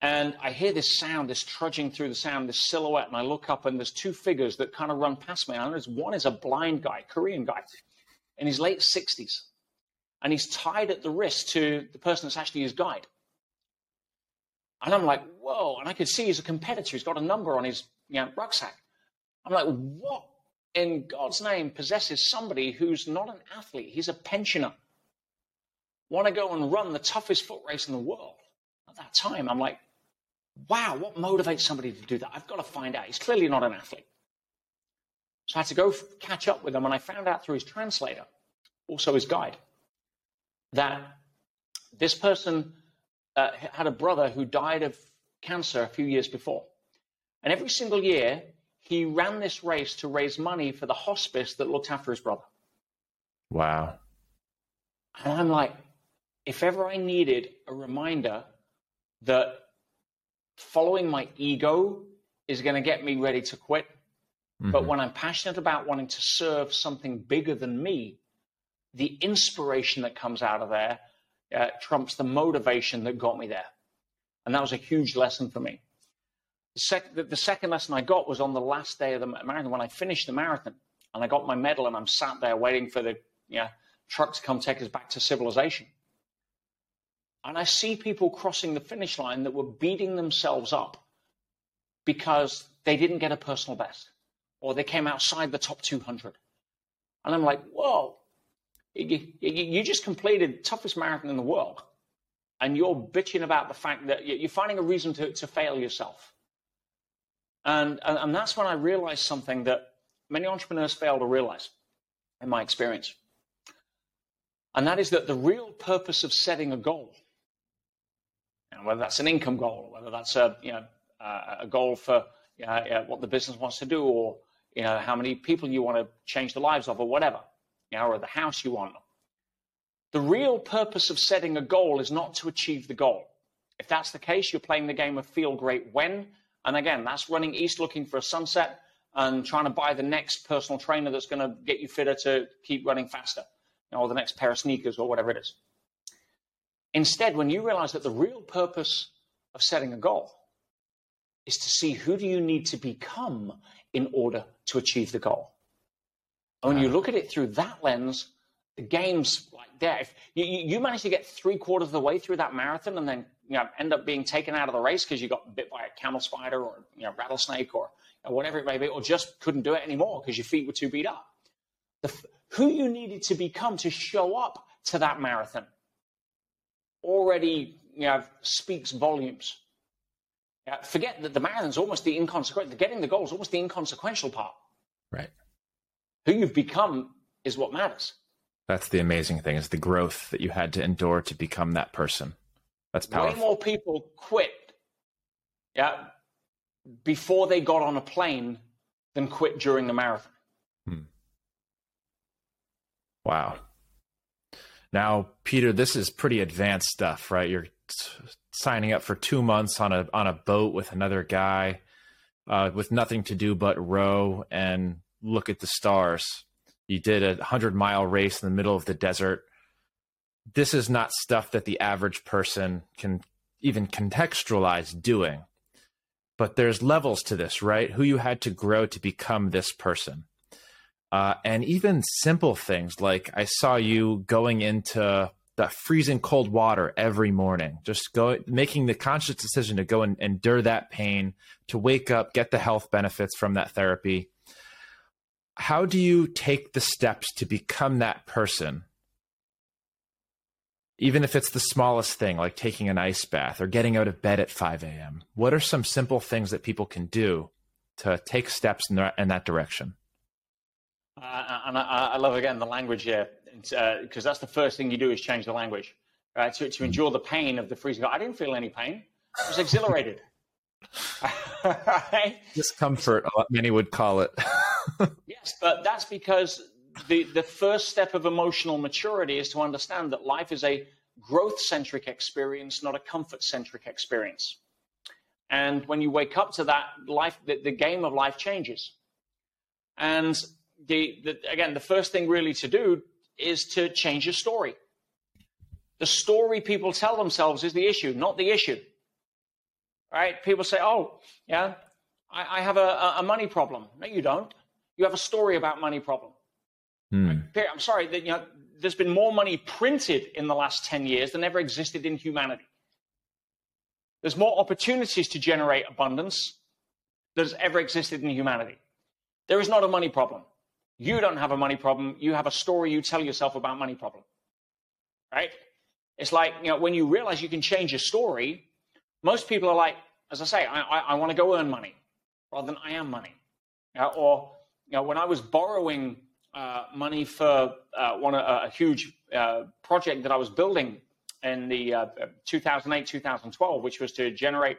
And I hear this sound, this trudging through the sound, this silhouette, and I look up and there's two figures that kind of run past me. And there's one is a blind guy, Korean guy, in his late 60s and he's tied at the wrist to the person that's actually his guide. And I'm like, whoa. And I could see he's a competitor. He's got a number on his you know, rucksack. I'm like, what in God's name possesses somebody who's not an athlete? He's a pensioner. Want to go and run the toughest foot race in the world at that time. I'm like, wow, what motivates somebody to do that? I've got to find out. He's clearly not an athlete. So I had to go catch up with him, and I found out through his translator, also his guide, that this person uh, had a brother who died of cancer a few years before. And every single year, he ran this race to raise money for the hospice that looked after his brother. Wow. And I'm like, if ever I needed a reminder that following my ego is going to get me ready to quit, mm-hmm. but when I'm passionate about wanting to serve something bigger than me, the inspiration that comes out of there uh, trumps the motivation that got me there. And that was a huge lesson for me. The, sec- the, the, second lesson I got was on the last day of the marathon when I finished the marathon. and I got my medal, and I'm sat there waiting for the you know, truck to come take us back to civilization. And I see people crossing the finish line that were beating themselves up because they didn't get a personal best or they came outside the top 200. And I'm like, whoa, you, you, just completed the toughest marathon in the world. And you're bitching about the fact that you're finding a reason to, to fail yourself. And, and that's when I realized something that many entrepreneurs fail to realize, in my experience. And that is that the real purpose of setting a goal, whether that's an income goal, whether that's a, you know, a goal for uh, what the business wants to do, or you know, how many people you want to change the lives of, or whatever, you know, or the house you want. The real purpose of setting a goal is not to achieve the goal. If that's the case, you're playing the game of feel great when. And again, that's running east looking for a sunset and trying to buy the next personal trainer that's going to get you fitter to keep running faster, you know, or the next pair of sneakers or whatever it is. Instead, when you realize that the real purpose of setting a goal is to see who do you need to become in order to achieve the goal. And when you look at it through that lens, the game's like there. If you, you manage to get three quarters of the way through that marathon and then you know end up being taken out of the race because you got bit by a camel spider or you know rattlesnake or, or whatever it may be, or just couldn't do it anymore because your feet were too beat up. The, who you needed to become to show up to that marathon already you know, speaks volumes. Yeah, forget that the marathon's almost the inconsequential. Getting the goal is almost the inconsequential part. Right. Who you've become is what matters. That's the amazing thing is the growth that you had to endure to become that person. That's powerful. Way more people quit, yeah, before they got on a plane than quit during the marathon. Hmm. Wow. Now, Peter, this is pretty advanced stuff, right? You're signing up for two months on a on a boat with another guy uh, with nothing to do but row and look at the stars. You did a hundred mile race in the middle of the desert. This is not stuff that the average person can even contextualize doing. But there's levels to this, right? Who you had to grow to become this person. Uh, and even simple things like I saw you going into that freezing cold water every morning. Just go making the conscious decision to go and endure that pain, to wake up, get the health benefits from that therapy. How do you take the steps to become that person? Even if it's the smallest thing, like taking an ice bath or getting out of bed at 5 a.m., what are some simple things that people can do to take steps in, in that direction? Uh, and I, I, love again the language here because uh, that's the first thing you do is change the language right? to, to endure the pain of the freezing. I didn't feel any pain. I was exhilarated. Discomfort, many would call it. yes, but that's because the, the first step of emotional maturity is to understand that life is a growth centric experience, not a comfort centric experience. And when you wake up to that, life, the, the game of life changes. And the, the, again, the first thing really to do is to change your story. The story people tell themselves is the issue, not the issue. Right? People say, oh, yeah, I, I have a, a, money problem. No, you don't. You have a story about money problem. Hmm. I'm sorry that you know there's been more money printed in the last 10 years than ever existed in humanity. There's more opportunities to generate abundance than has ever existed in humanity. There is not a money problem. You don't have a money problem. You have a story you tell yourself about money problem. Right? It's like, you know, when you realize you can change your story, most people are like, as I say, I, I, I want to go earn money rather than I am money. Uh, or, you know, when I was borrowing uh, money for uh, one a, a huge uh, project that I was building in the uh, 2008 2012, which was to generate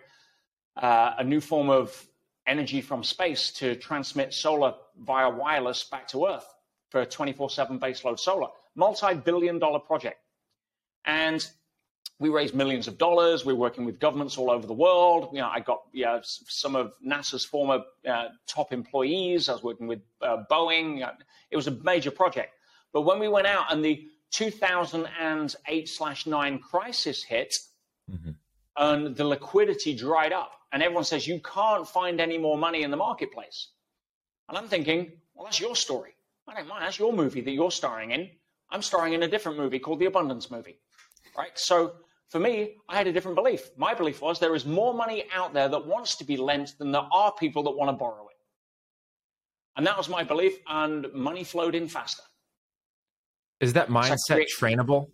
uh, a new form of energy from space to transmit solar via wireless back to Earth for 24 7 baseload solar. Multi billion dollar project. And we raised millions of dollars. We're working with governments all over the world. You know, I got yeah, some of NASA's former uh, top employees. I was working with uh, Boeing. It was a major project. But when we went out and the 2008 slash 9 crisis hit, mm-hmm. and the liquidity dried up, and everyone says you can't find any more money in the marketplace. And I'm thinking, well, that's your story. I don't mind. That's your movie that you're starring in. I'm starring in a different movie called The Abundance Movie. Right? So for me, I had a different belief. My belief was there is more money out there that wants to be lent than there are people that want to borrow it. And that was my belief, and money flowed in faster. Is that mindset trainable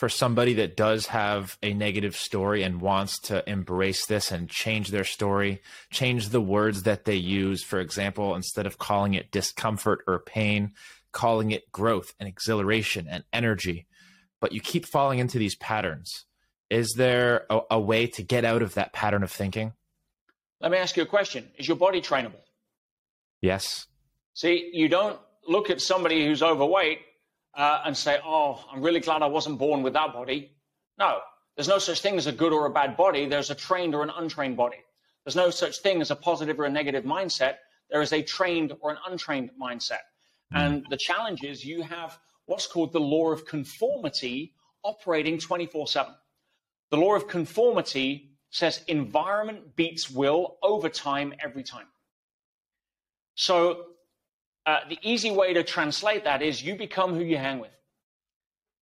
for somebody that does have a negative story and wants to embrace this and change their story, change the words that they use? For example, instead of calling it discomfort or pain, calling it growth and exhilaration and energy. But you keep falling into these patterns. Is there a, a way to get out of that pattern of thinking? Let me ask you a question Is your body trainable? Yes. See, you don't look at somebody who's overweight uh, and say, oh, I'm really glad I wasn't born with that body. No, there's no such thing as a good or a bad body. There's a trained or an untrained body. There's no such thing as a positive or a negative mindset. There is a trained or an untrained mindset. And the challenge is you have what's called the law of conformity operating 24 7. The law of conformity says environment beats will over time every time. So uh, the easy way to translate that is you become who you hang with.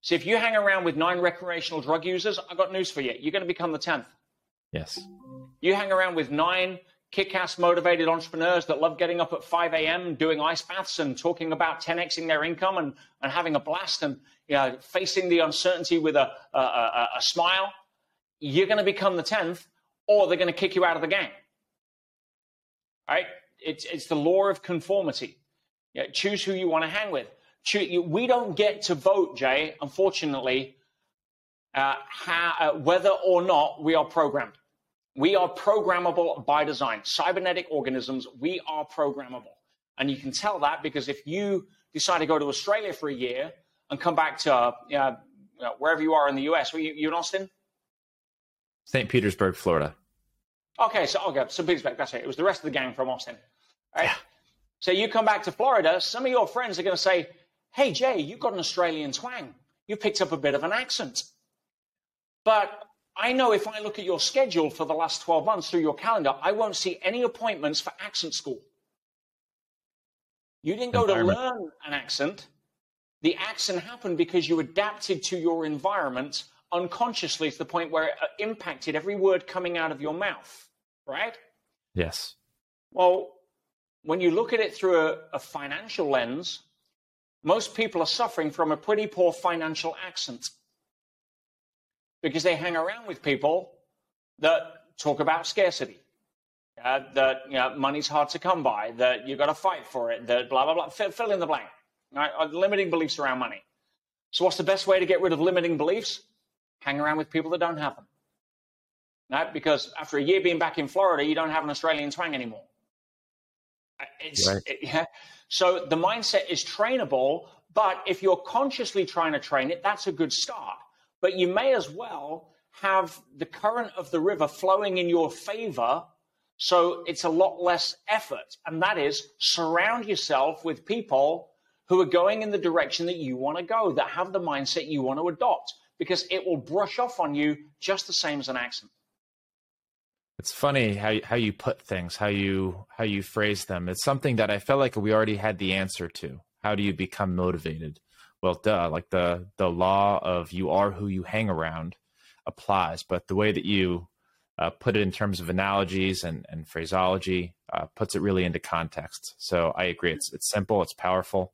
So if you hang around with nine recreational drug users, I've got news for you. You're going to become the 10th. Yes. You hang around with nine kick ass motivated entrepreneurs that love getting up at 5 a.m., doing ice baths and talking about 10xing their income and, and having a blast and you know, facing the uncertainty with a, a, a, a smile. You're going to become the 10th or they're going to kick you out of the game. Right? It's, it's the law of conformity. Yeah, choose who you want to hang with. we don't get to vote, Jay, unfortunately, uh, how, uh, whether or not we are programmed. We are programmable by design. Cybernetic organisms, we are programmable. And you can tell that because if you decide to go to Australia for a year and come back to uh, wherever you are in the US, were you, you in Austin? St. Petersburg, Florida. Okay, so okay, St. Petersburg, that's it. It was the rest of the gang from Austin. Right? So you come back to Florida, some of your friends are going to say, Hey, Jay, you've got an Australian twang. You picked up a bit of an accent. But I know if I look at your schedule for the last 12 months through your calendar, I won't see any appointments for accent school. You didn't go to learn an accent. The accent happened because you adapted to your environment unconsciously to the point where it impacted every word coming out of your mouth, right? Yes. Well, when you look at it through a, a financial lens, most people are suffering from a pretty poor financial accent because they hang around with people that talk about scarcity, uh, that you know, money's hard to come by, that you've got to fight for it, that blah, blah, blah. Fill, fill in the blank. Right? Uh, limiting beliefs around money. So, what's the best way to get rid of limiting beliefs? Hang around with people that don't have them. Right? Because after a year being back in Florida, you don't have an Australian twang anymore. Uh, it's, right. it, yeah. So the mindset is trainable, but if you're consciously trying to train it, that's a good start. But you may as well have the current of the river flowing in your favor. So it's a lot less effort. And that is surround yourself with people who are going in the direction that you want to go, that have the mindset you want to adopt, because it will brush off on you just the same as an accent. It's funny how how you put things, how you how you phrase them. It's something that I felt like we already had the answer to. How do you become motivated? Well, duh, like the the law of you are who you hang around applies, but the way that you uh, put it in terms of analogies and, and phraseology uh, puts it really into context. So I agree. It's it's simple. It's powerful.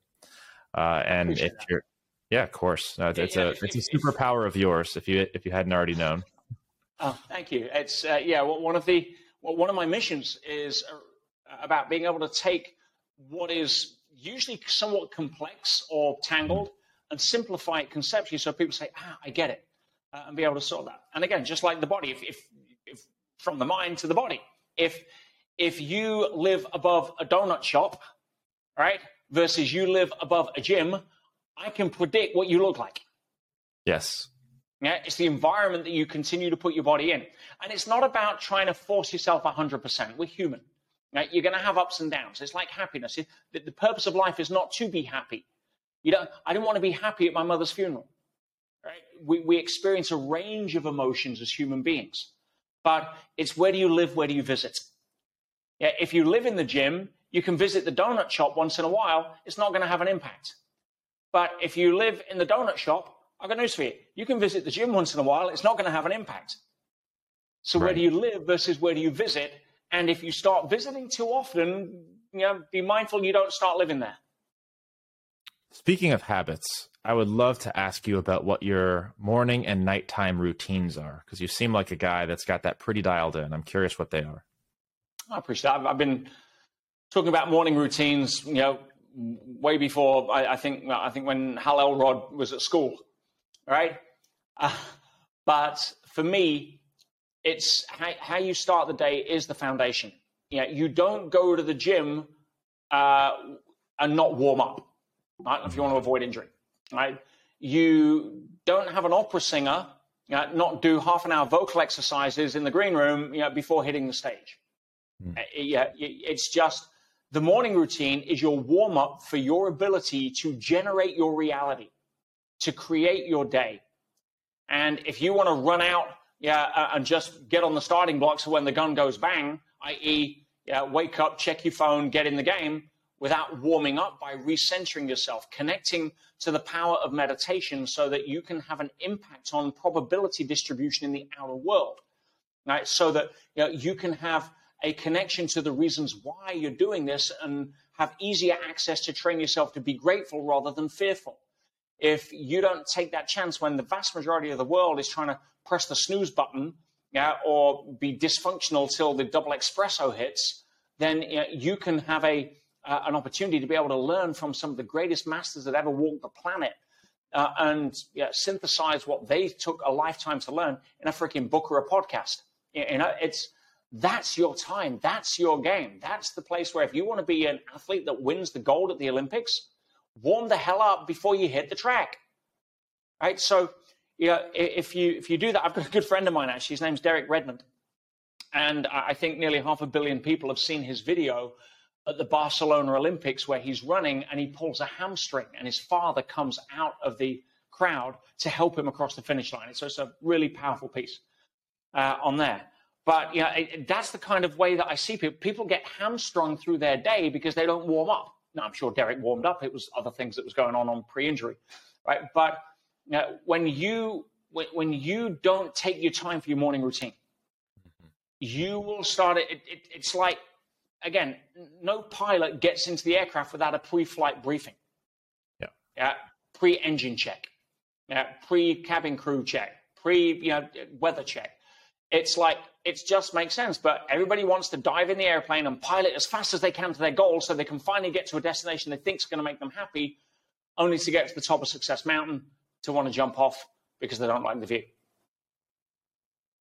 Uh, and if you're, yeah, of course, it's a it's a superpower of yours. If you if you hadn't already known. Oh, thank you. It's uh, yeah. One of the well, one of my missions is uh, about being able to take what is usually somewhat complex or tangled and simplify it conceptually, so people say, "Ah, I get it," uh, and be able to solve that. And again, just like the body, if, if, if from the mind to the body, if if you live above a donut shop, right, versus you live above a gym, I can predict what you look like. Yes. Yeah, it's the environment that you continue to put your body in. And it's not about trying to force yourself 100%. We're human. Right? You're going to have ups and downs. It's like happiness. The, the purpose of life is not to be happy. You don't, I didn't want to be happy at my mother's funeral. Right? We, we experience a range of emotions as human beings. But it's where do you live, where do you visit? Yeah, if you live in the gym, you can visit the donut shop once in a while, it's not going to have an impact. But if you live in the donut shop, I've got news for you. You can visit the gym once in a while, it's not going to have an impact. So right. where do you live versus where do you visit? And if you start visiting too often, you know, be mindful you don't start living there. Speaking of habits, I would love to ask you about what your morning and nighttime routines are, because you seem like a guy that's got that pretty dialed in. I'm curious what they are. I appreciate that. I've been talking about morning routines, you know, way before I, I think I think when Hal Elrod was at school, right? Uh, but for me, it's how, how, you start the day is the foundation. You know, you don't go to the gym uh, and not warm up, right? If you want to avoid injury, right? You don't have an opera singer you know, not do half an hour vocal exercises in the green room you know, before hitting the stage. Mm. Yeah, it's just the morning routine is your warm up for your ability to generate your reality, to create your day. And if you want to run out yeah, and just get on the starting blocks when the gun goes bang, i.e., yeah, wake up, check your phone, get in the game, without warming up by recentering yourself, connecting to the power of meditation so that you can have an impact on probability distribution in the outer world. Right? So that you, know, you can have a connection to the reasons why you're doing this and have easier access to train yourself to be grateful rather than fearful. If you don't take that chance when the vast majority of the world is trying to press the snooze button yeah, or be dysfunctional till the double espresso hits, then you, can have a uh, an opportunity to be able to learn from some of the greatest masters that ever walked the planet uh, and yeah, synthesize what they took a lifetime to learn in a freaking book or a podcast. You know, it's that's your time. That's your game. That's the place where if you want to be an athlete that wins the gold at the Olympics, warm the hell up before you hit the track. Right? So, you know, if you if you do that, I've got a good friend of mine actually. His name's Derek Redmond, and I think nearly half a billion people have seen his video at the Barcelona Olympics where he's running and he pulls a hamstring, and his father comes out of the crowd to help him across the finish line. So it's a really powerful piece uh, on there. But you know, that's the kind of way that I see people. People get hamstrung through their day because they don't warm up. I'm sure Derek warmed up. It was other things that was going on on pre-injury, right? But you know, when you when, when, you don't take your time for your morning routine, mm-hmm. you will start it, it, It's like again, no pilot gets into the aircraft without a pre-flight briefing. Yeah. Yeah. Pre-engine check. Yeah. Pre-cabin crew check. Pre you know weather check. It's like it just makes sense. But everybody wants to dive in the airplane and pilot as fast as they can to their goal so they can finally get to a destination they think is going to make them happy, only to get to the top of Success Mountain to want to jump off because they don't like the view.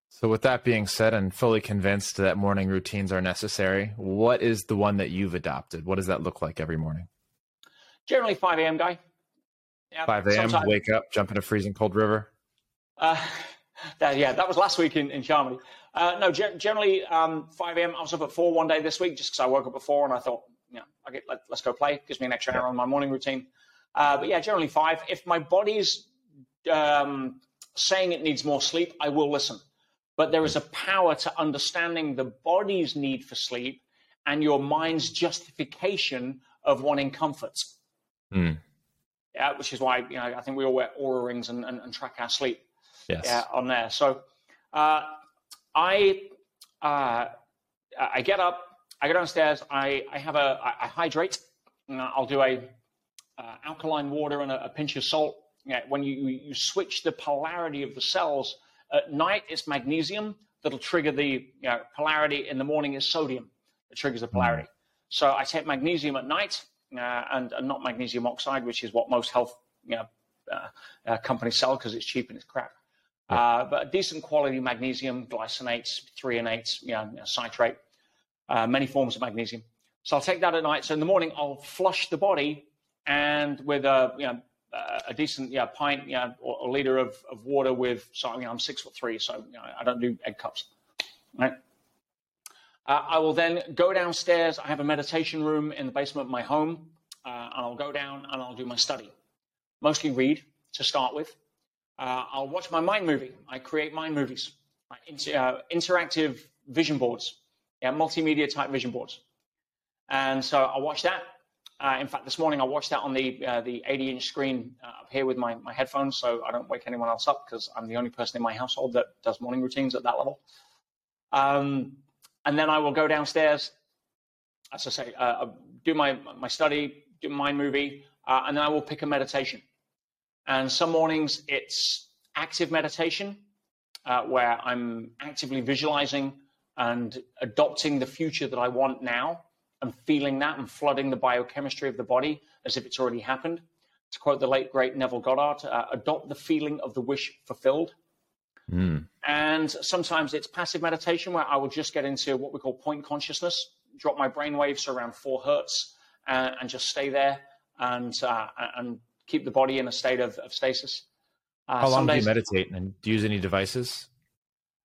So, with that being said, and fully convinced that morning routines are necessary, what is the one that you've adopted? What does that look like every morning? Generally, 5 a.m. guy. Yeah, 5 a.m. Wake up, jump in a freezing cold river. Uh, that, yeah, that was last week in, in Chamonix. Uh, no, ge- generally um, 5 a.m. I was up at four one day this week just because I woke up at four and I thought, you know, okay, let, us go play. Gives me an extra hour on my morning routine. Uh, but yeah, generally five. If my body's um, saying it needs more sleep, I will listen. But there is a power to understanding the body's need for sleep and your mind's justification of wanting comfort. Mm. Yeah, which is why you know I think we all wear Oura rings and, and, and track our sleep yes. yeah, on there. So uh, I uh, I get up, I go downstairs, I, I have a I, I hydrate. I'll do a uh, alkaline water and a, a pinch of salt. Yeah, when you you switch the polarity of the cells at night, it's magnesium that'll trigger the you know, polarity. In the morning, is sodium that triggers the polarity. Mm. So I take magnesium at night uh, and, and, not magnesium oxide, which is what most health you know, uh, uh, companies sell because it's cheap and it's crap. Uh, but decent quality magnesium, glycinates, threonates, you know, citrate, uh, many forms of magnesium. So I'll take that at night. So in the morning, I'll flush the body and with a, you know, a decent yeah, pint yeah, or, or liter of, of water with, so you know, I'm six foot three, so you know, I don't do egg cups. Right? Uh, I will then go downstairs. I have a meditation room in the basement of my home, uh, and I'll go down and I'll do my study. Mostly read to start with. Uh, I'll watch my mind movie. I create mind movies, inter- uh, interactive vision boards, yeah, multimedia type vision boards. And so I watch that. Uh, in fact, this morning I watched that on the uh, the 80 inch screen uh, up here with my, my headphones, so I don't wake anyone else up because I'm the only person in my household that does morning routines at that level. Um, and then I will go downstairs, as I say, uh, do my my study, do my movie, and then I will pick a meditation. And some mornings it's active meditation, uh, where I'm actively visualizing and adopting the future that I want now and feeling that and flooding the biochemistry of the body as if it's already happened. To quote the late, great Neville Goddard, uh, adopt the feeling of the wish fulfilled. Mm. And sometimes it's passive meditation where I will just get into what we call point consciousness, drop my brain waves around four hertz, uh, and just stay there and uh, and keep the body in a state of, of stasis. Uh, How long do you meditate and do you use any devices?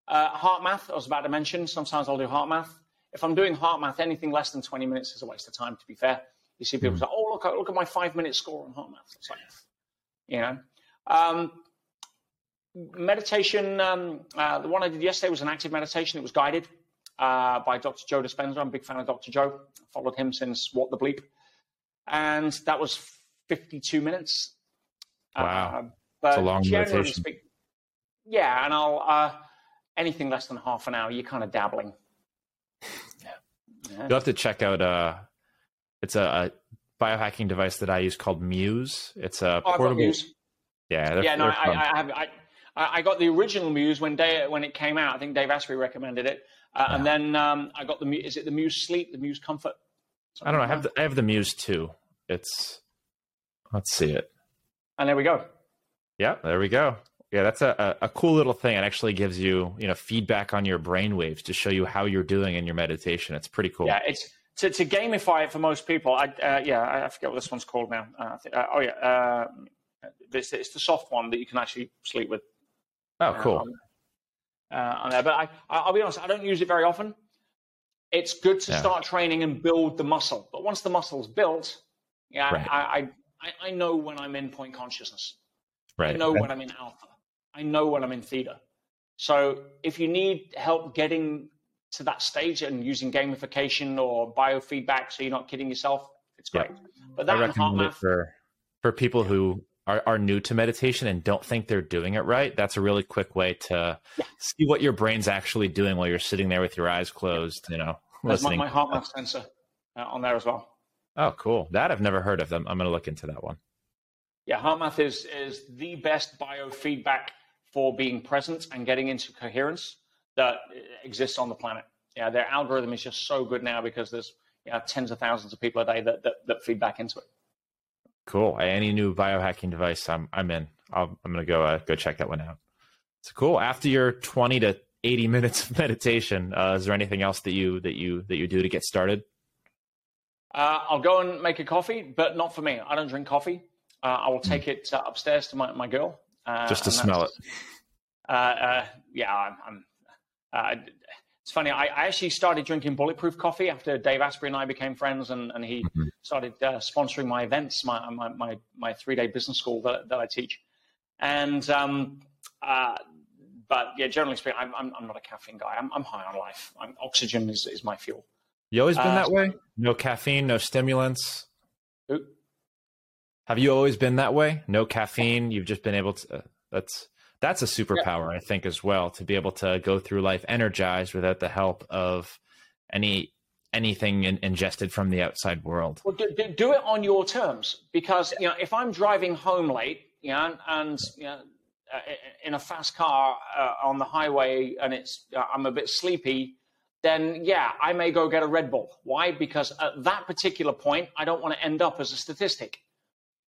Uh, HeartMath, I was about to mention. Sometimes I'll do HeartMath. If I'm doing HeartMath, anything less than 20 minutes is a waste of time, to be fair. You see people mm. say, oh, look, look at my five minute score on HeartMath. It's like, you know. Um, meditation, um, uh, the one I did yesterday was an active meditation. It was guided uh, by Dr. Joe Dispenza. I'm a big fan of Dr. Joe. I followed him since What the Bleep. And that was 52 minutes. Wow. Uh, but it's a long meditation. Speak, yeah, and I'll uh, anything less than half an hour, you're kind of dabbling. Yeah. yeah. You'll have to check out. Uh, it's a, a, biohacking device that I use called Muse. It's a oh, portable. Yeah, yeah. No, I, I, have. I, I got the original Muse when Dave, when it came out. I think Dave Asprey recommended it, uh, yeah. and then um, I got the. Is it the Muse Sleep? The Muse Comfort? I don't know. I have the, I have the Muse 2. It's. Let's see it. And there we go. Yeah, there we go. Yeah, that's a, a, cool little thing. It actually gives you, you know, feedback on your brain waves to show you how you're doing in your meditation. It's pretty cool. Yeah, it's to, to gamify it for most people. I, uh, yeah, I forget what this one's called now. Uh, think, uh, oh yeah, uh, it's, it's the soft one that you can actually sleep with. Oh, cool. Uh, on there, but I, I'll be honest, I don't use it very often. It's good to yeah. start training and build the muscle, but once the muscle's built, yeah, right. I, I I know when I'm in point consciousness. Right. I know when I'm in alpha. I know when I'm in theta. So if you need help getting to that stage and using gamification or biofeedback so you're not kidding yourself, it's great. Yeah. But that I recommend it for for people who are, are new to meditation and don't think they're doing it right. That's a really quick way to yeah. see what your brain's actually doing while you're sitting there with your eyes closed. You know, There's listening. my, my HeartMath sensor uh, on there as well. Oh, cool! That I've never heard of them. I'm going to look into that one. Yeah, HeartMath is is the best biofeedback for being present and getting into coherence that exists on the planet. Yeah, their algorithm is just so good now because there's you know, tens of thousands of people a day that, that, that feed back into it. Cool. Any new biohacking device, I'm I'm in. i am going to go uh, go check that one out. So cool. After your 20 to 80 minutes of meditation, uh, is there anything else that you that you that you do to get started? Uh, I'll go and make a coffee, but not for me. I don't drink coffee. Uh, I will take mm. it uh, upstairs to my, my girl. Uh, Just to smell it. yeah, I'm. I'm it's funny. I, I, actually started drinking bulletproof coffee after Dave Asprey and I became friends, and, and he mm-hmm. started uh, sponsoring my events, my my my, my three day business school that, that I teach. And um, uh, but yeah, generally speaking, I'm, I'm, I'm not a caffeine guy. I'm, I'm high on life. I'm, oxygen is, is my fuel. You always been uh, that way? No caffeine, no stimulants. Have you always been that way? No caffeine. You've just been able to. Uh, that's that's a superpower, yeah. I think, as well, to be able to go through life energized without the help of any anything in, ingested from the outside world. Well, do, do, it on your terms, because you know if I'm driving home late, you know, and you know, uh, in a fast car uh, on the highway, and it's uh, I'm a bit sleepy then yeah, I may go get a Red Bull. Why? Because at that particular point, I don't want to end up as a statistic.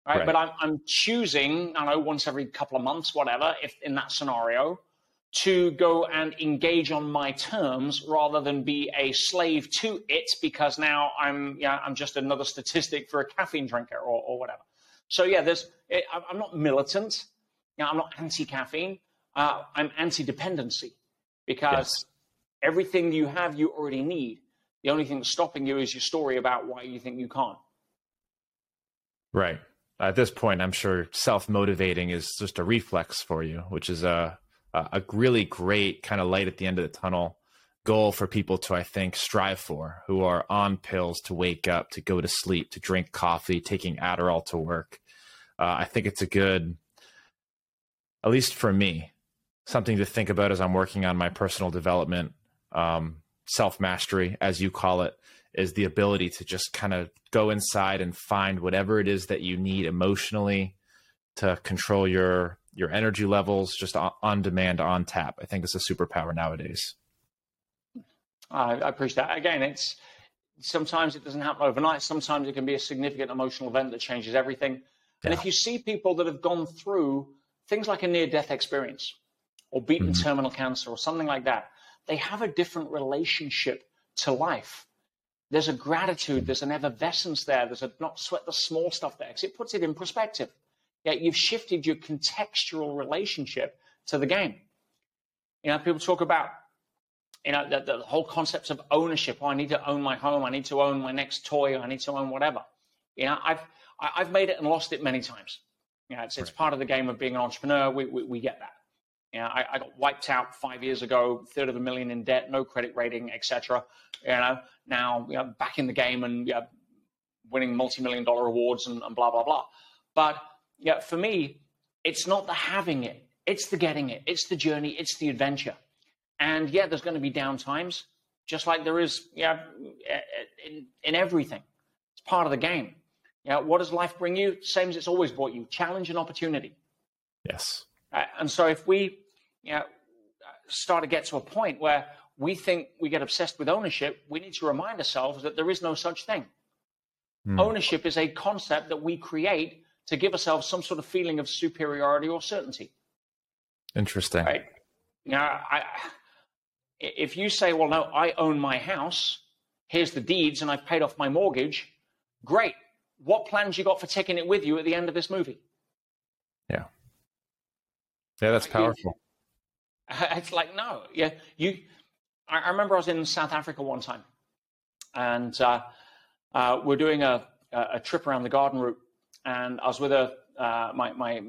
Right? right. But I'm, I'm choosing, I know, once every couple of months, whatever, if in that scenario, to go and engage on my terms rather than be a slave to it because now I'm, yeah, I'm just another statistic for a caffeine drinker or, or whatever. So yeah, there's, eh, I'm not militant. You know, I'm not anti-caffeine. Uh, I'm anti-dependency because yes Everything you have, you already need. The only thing stopping you is your story about why you think you can't. Right. At this point, I'm sure self motivating is just a reflex for you, which is a, a really great kind of light at the end of the tunnel goal for people to, I think, strive for who are on pills to wake up, to go to sleep, to drink coffee, taking Adderall to work. Uh, I think it's a good, at least for me, something to think about as I'm working on my personal development, um, self mastery, as you call it, is the ability to just kind of go inside and find whatever it is that you need emotionally to control your your energy levels just on, on demand on tap. I think it's a superpower nowadays. I, I appreciate that. Again, it's sometimes it doesn't happen overnight. Sometimes it can be a significant emotional event that changes everything. Yeah. And if you see people that have gone through things like a near death experience or beaten mm-hmm. terminal cancer or something like that, they have a different relationship to life. There's a gratitude, there's an effervescence there, there's a not sweat the small stuff there because it puts it in perspective. Yet you've shifted your contextual relationship to the game. You know, people talk about you know, the, the whole concept of ownership. Oh, I need to own my home. I need to own my next toy. I need to own whatever. You know, I've I've made it and lost it many times. You know, it's, right. it's part of the game of being an entrepreneur. We, we, we get that. You know, I, I, got wiped out five years ago, third of a million in debt, no credit rating, etc. You know, now you know, back in the game and you know, winning multi-million dollar awards and, and blah blah blah. But yeah, for me, it's not the having it; it's the getting it. It's the journey. It's the adventure. And yeah, there's going to be down times, just like there is yeah, in, in everything. It's part of the game. Yeah, what does life bring you? Same as it's always brought you challenge and opportunity. Yes. Uh, and so if we you know, start to get to a point where we think we get obsessed with ownership, we need to remind ourselves that there is no such thing. Mm. Ownership is a concept that we create to give ourselves some sort of feeling of superiority or certainty. Interesting. Right? Now, I, if you say, well, no, I own my house, here's the deeds, and I've paid off my mortgage, great. What plans you got for taking it with you at the end of this movie? Yeah. Yeah, that's powerful. It's like, no, yeah, you. I remember I was in South Africa one time, and uh, uh, we're doing a, a trip around the garden route, and I was with a uh, my my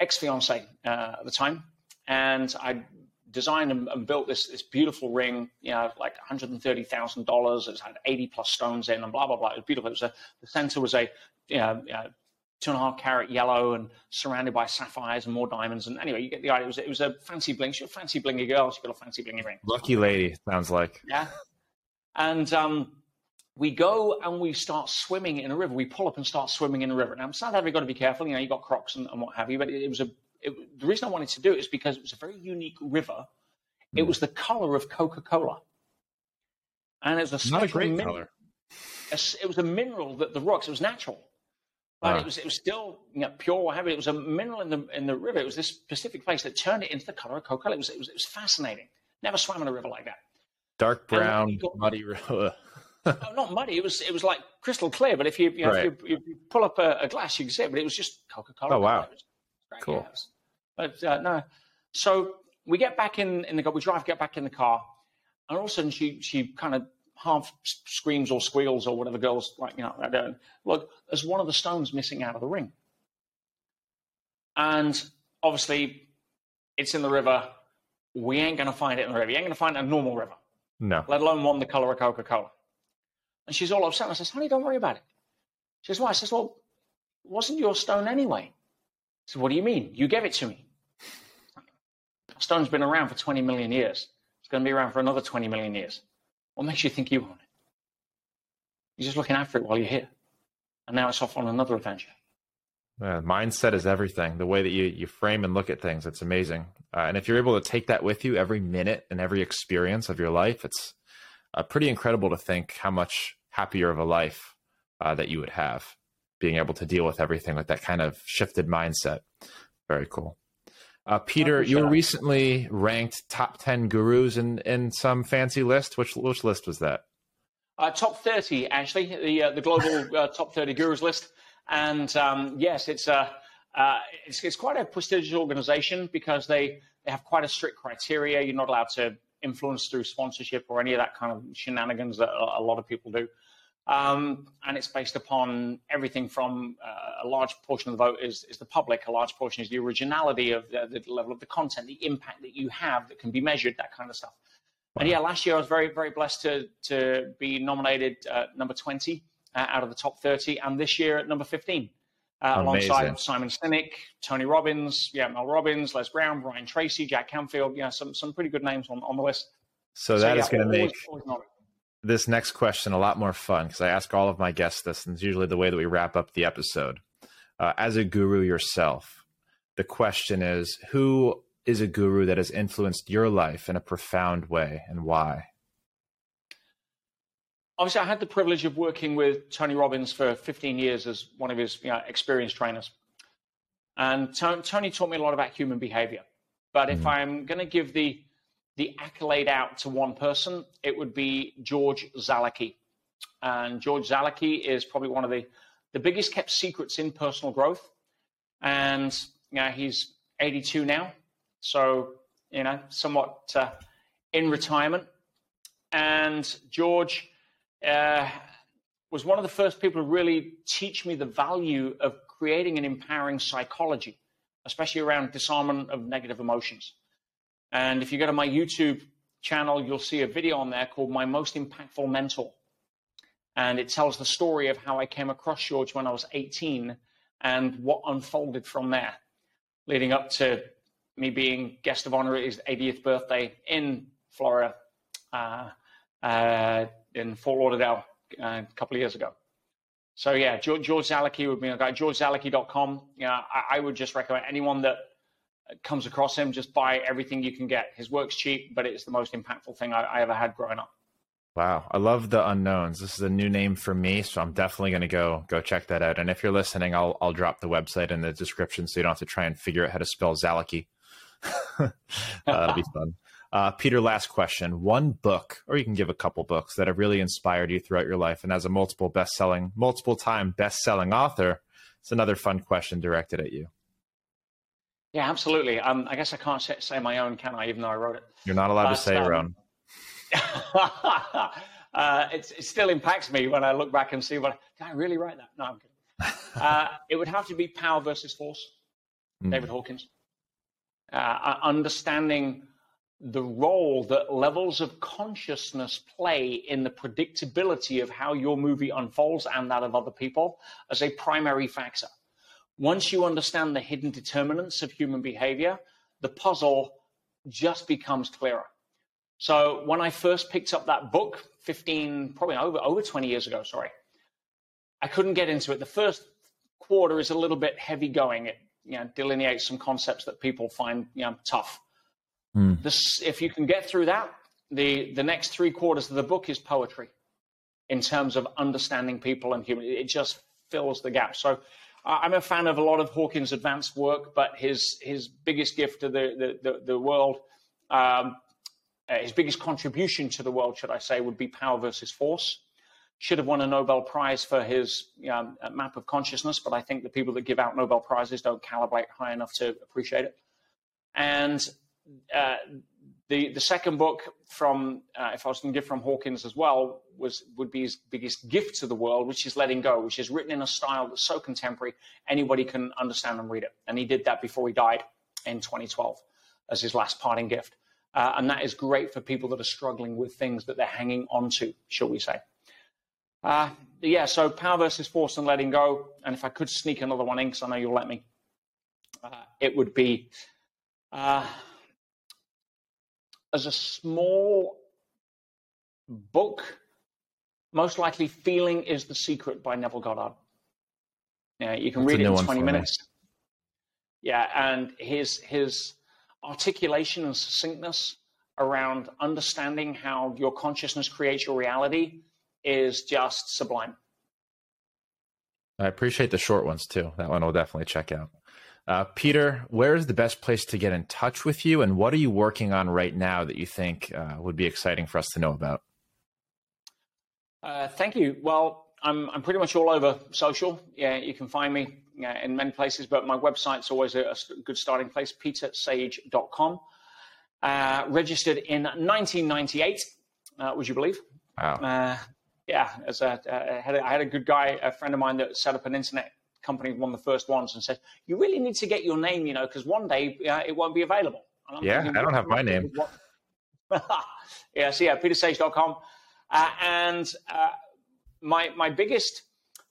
ex fiance uh, at the time, and I designed and, and, built this this beautiful ring, you know, like one hundred and thirty thousand dollars. It had eighty plus stones in, and blah blah blah. It was beautiful. It was a, the center was a you know, you know, two and a half carat yellow and surrounded by sapphires and more diamonds. And anyway, you get the idea. It was it was a fancy bling. She's a fancy blingy girl. She got a fancy blingy ring. Lucky lady sounds like. Yeah, and um, we go and we start swimming in a river. We pull up and start swimming in a river. Now, South Africa, got to be careful. You know, you got crocs and, and what have you. But it, it was a it, the reason I wanted to do it is because it was a very unique river. It hmm. was the color of Coca Cola, and it was a not a great min- color. It was a mineral that the rocks. It was natural, but it was it was still you know, pure. What have you? It was a mineral in the in the river. It was this specific place that turned it into the color of Coca Cola. It was, it was it was fascinating. Never swam in a river like that. Dark brown, got, muddy. oh, not muddy. It was it was like crystal clear. But if you you, know, right. if you, you pull up a, a, glass, you can see it. But it was just Coca Cola. Oh wow, cool. But uh, no, so we get back in, in the car, we drive, get back in the car, and all of a sudden she she kind of half screams or squeals or whatever girls like, you know, I don't look, there's one of the stones missing out of the ring. And obviously it's in the river. We ain't gonna find it in the river. You ain't gonna find it in a normal river. No. Let alone one the color of Coca-Cola. And she's all upset. I says, honey, don't worry about it. She says, why? I says, well, it wasn't your stone anyway. So what do you mean? You gave it to me. Stone's been around for 20 million years. It's going to be around for another 20 million years. What makes you think you own it? You're just looking after it while you're here. And now it's off on another adventure. Yeah, mindset is everything. The way that you, you frame and look at things, it's amazing. Uh, and if you're able to take that with you every minute and every experience of your life, it's uh, pretty incredible to think how much happier of a life uh, that you would have being able to deal with everything with that kind of shifted mindset. Very cool. Uh, Peter, you were recently ranked top ten gurus in, in some fancy list. Which which list was that? Uh, top thirty, actually, the uh, the global uh, top thirty gurus list. And um, yes, it's a uh, it's, it's quite a prestigious organization because they they have quite a strict criteria. You're not allowed to influence through sponsorship or any of that kind of shenanigans that a lot of people do. Um, and it's based upon everything from uh, a large portion of the vote is, is the public, a large portion is the originality of the, the, level of the content, the impact that you have that can be measured, that kind of stuff. Wow. And yeah, last year I was very, very blessed to to be nominated uh, number 20 uh, out of the top 30, and this year at number 15. Uh, alongside Simon Sinek, Tony Robbins, yeah, Mel Robbins, Les Brown, Brian Tracy, Jack Canfield, yeah, some some pretty good names on, on the list. So, so that yeah, is going to make always this next question a lot more fun because I ask all of my guests this, and it's usually the way that we wrap up the episode. Uh, as a guru yourself, the question is who is a guru that has influenced your life in a profound way and why? Obviously, I had the privilege of working with Tony Robbins for 15 years as one of his you know, experienced trainers. And Tony taught me a lot about human behavior. But if mm. I'm going to give the the accolade out to one person, it would be George Zalucki. And George Zalucki is probably one of the, the biggest kept secrets in personal growth. And you know, he's 82 now, so you know, somewhat uh, in retirement. And George uh, was one of the first people to really teach me the value of creating an empowering psychology, especially around disarmament of negative emotions. And if you go to my YouTube channel, you'll see a video on there called My Most Impactful Mentor. And it tells the story of how I came across George when I was 18 and what unfolded from there, leading up to me being guest of honor at his 80th birthday in Florida, uh, uh, in Fort Lauderdale uh, a couple of years ago. So yeah, George, George Zalucki would be a guy. GeorgeZalucki.com. Yeah, I, I would just recommend anyone that comes across him, just buy everything you can get. His work's cheap, but it's the most impactful thing I, I ever had growing up. Wow, I love the unknowns. This is a new name for me, so I'm definitely going to go go check that out. And if you're listening, I'll I'll drop the website in the description so you don't have to try and figure out how to spell Zalucki. uh, that'll be fun. Uh, Peter, last question: One book, or you can give a couple books that have really inspired you throughout your life, and as a multiple best-selling, multiple-time best-selling author, it's another fun question directed at you. Yeah, absolutely. Um, I guess I can't say my own, can I? Even though I wrote it. You're not allowed but, to say um, your own. uh, it still impacts me when I look back and see what did I really write that? No, I'm kidding. uh, it would have to be Power versus Force, mm. David Hawkins. Uh, understanding the role that levels of consciousness play in the predictability of how your movie unfolds and that of other people as a primary factor. Once you understand the hidden determinants of human behavior, the puzzle just becomes clearer. So when I first picked up that book, 15, probably over, over 20 years ago, sorry, I couldn't get into it. The first quarter is a little bit heavy going. It you know, delineates some concepts that people find you know, tough. Mm. This, if you can get through that, the, the next three quarters of the book is poetry in terms of understanding people and human. It just fills the gap. So I'm a fan of a lot of Hawkins' advanced work, but his his biggest gift to the the, the, the world, um, uh, his biggest contribution to the world, should I say, would be Power versus Force. Should have won a Nobel Prize for his you know, map of consciousness, but I think the people that give out Nobel Prizes don't calibrate high enough to appreciate it. And uh, the the second book from, uh, if I was going to give from Hawkins as well, was would be his biggest gift to the world, which is Letting Go, which is written in a style that's so contemporary anybody can understand and read it. And he did that before he died in 2012 as his last parting gift. Uh, and that is great for people that are struggling with things that they're hanging on to, shall we say. Uh, yeah, so power versus force and letting go. And if I could sneak another one in, because I know you'll let me, uh, it would be uh, as a small book, most likely Feeling is the Secret by Neville Goddard. Yeah, you can That's read it in 20 minutes. Me. Yeah, and his his articulation and succinctness around understanding how your consciousness creates your reality is just sublime. I appreciate the short ones too. That one I'll definitely check out. Uh, Peter, where is the best place to get in touch with you, and what are you working on right now that you think uh, would be exciting for us to know about? Uh, thank you. Well, I'm I'm pretty much all over social. Yeah, you can find me yeah, in many places, but my website's always a, a good starting place. PeterSage.com. Uh, registered in 1998. Uh, would you believe? Wow. Uh, yeah, as a, a, I had a good guy, a friend of mine that set up an internet company, one of the first ones, and said, "You really need to get your name, you know, because one day uh, it won't be available." yeah, thinking, I don't have my name. yeah, so yeah, petersage.com. Uh, and uh, my my biggest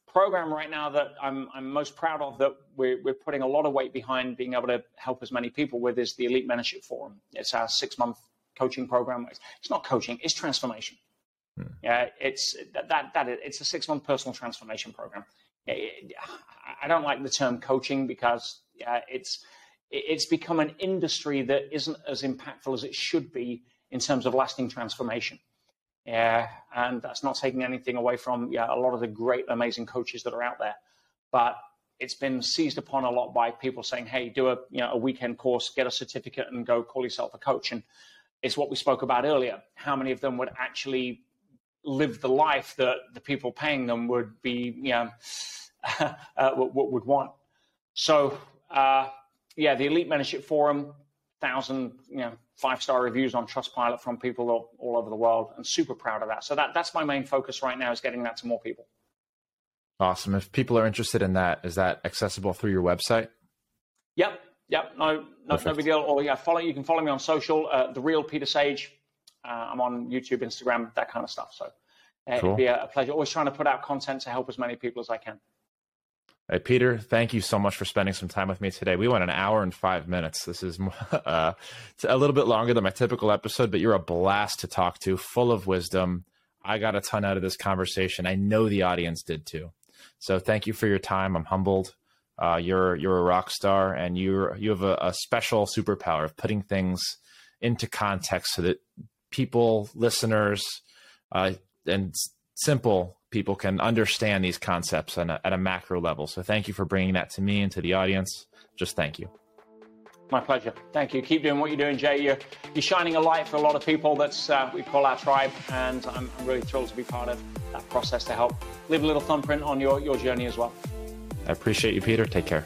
program right now that I'm I'm most proud of that we're we're putting a lot of weight behind being able to help as many people with is the Elite Mentorship Forum. It's our six month coaching program. It's not coaching; it's transformation. Hmm. Yeah, it's that that, that it's a six month personal transformation program. I don't like the term coaching because yeah, it's it's become an industry that isn't as impactful as it should be in terms of lasting transformation. Yeah, and that's not taking anything away from yeah, a lot of the great, amazing coaches that are out there. But it's been seized upon a lot by people saying, "Hey, do a you know a weekend course, get a certificate, and go call yourself a coach." And it's what we spoke about earlier. How many of them would actually live the life that the people paying them would be, you know, uh, would, would, want? So, uh, yeah, the Elite Mentorship Forum, thousand, you know, five star reviews on Trustpilot from people all, all, over the world, and super proud of that. So that that's my main focus right now is getting that to more people. Awesome. If people are interested in that, is that accessible through your website? Yep. Yep. No, no, no big deal. Or yeah, follow. You can follow me on social. Uh, the real Peter Sage. Uh, I'm on YouTube, Instagram, that kind of stuff. So uh, cool. it'd be a, a pleasure. Always trying to put out content to help as many people as I can. Hey, Peter, thank you so much for spending some time with me today. We went an hour and five minutes. This is uh, a little bit longer than my typical episode, but you're a blast to talk to, full of wisdom. I got a ton out of this conversation. I know the audience did too. So thank you for your time. I'm humbled. Uh, you're you're a rock star, and you you have a, a special superpower of putting things into context so that people, listeners, uh, and simple people can understand these concepts a, at a macro level. So thank you for bringing that to me and to the audience. Just thank you. My pleasure. Thank you. Keep doing what you're doing, Jay. You're, you're shining a light for a lot of people. That's uh, we call our tribe, and I'm, I'm really thrilled to be part of that process to help leave a little thumbprint on your, your journey as well. I appreciate you, Peter. Take care.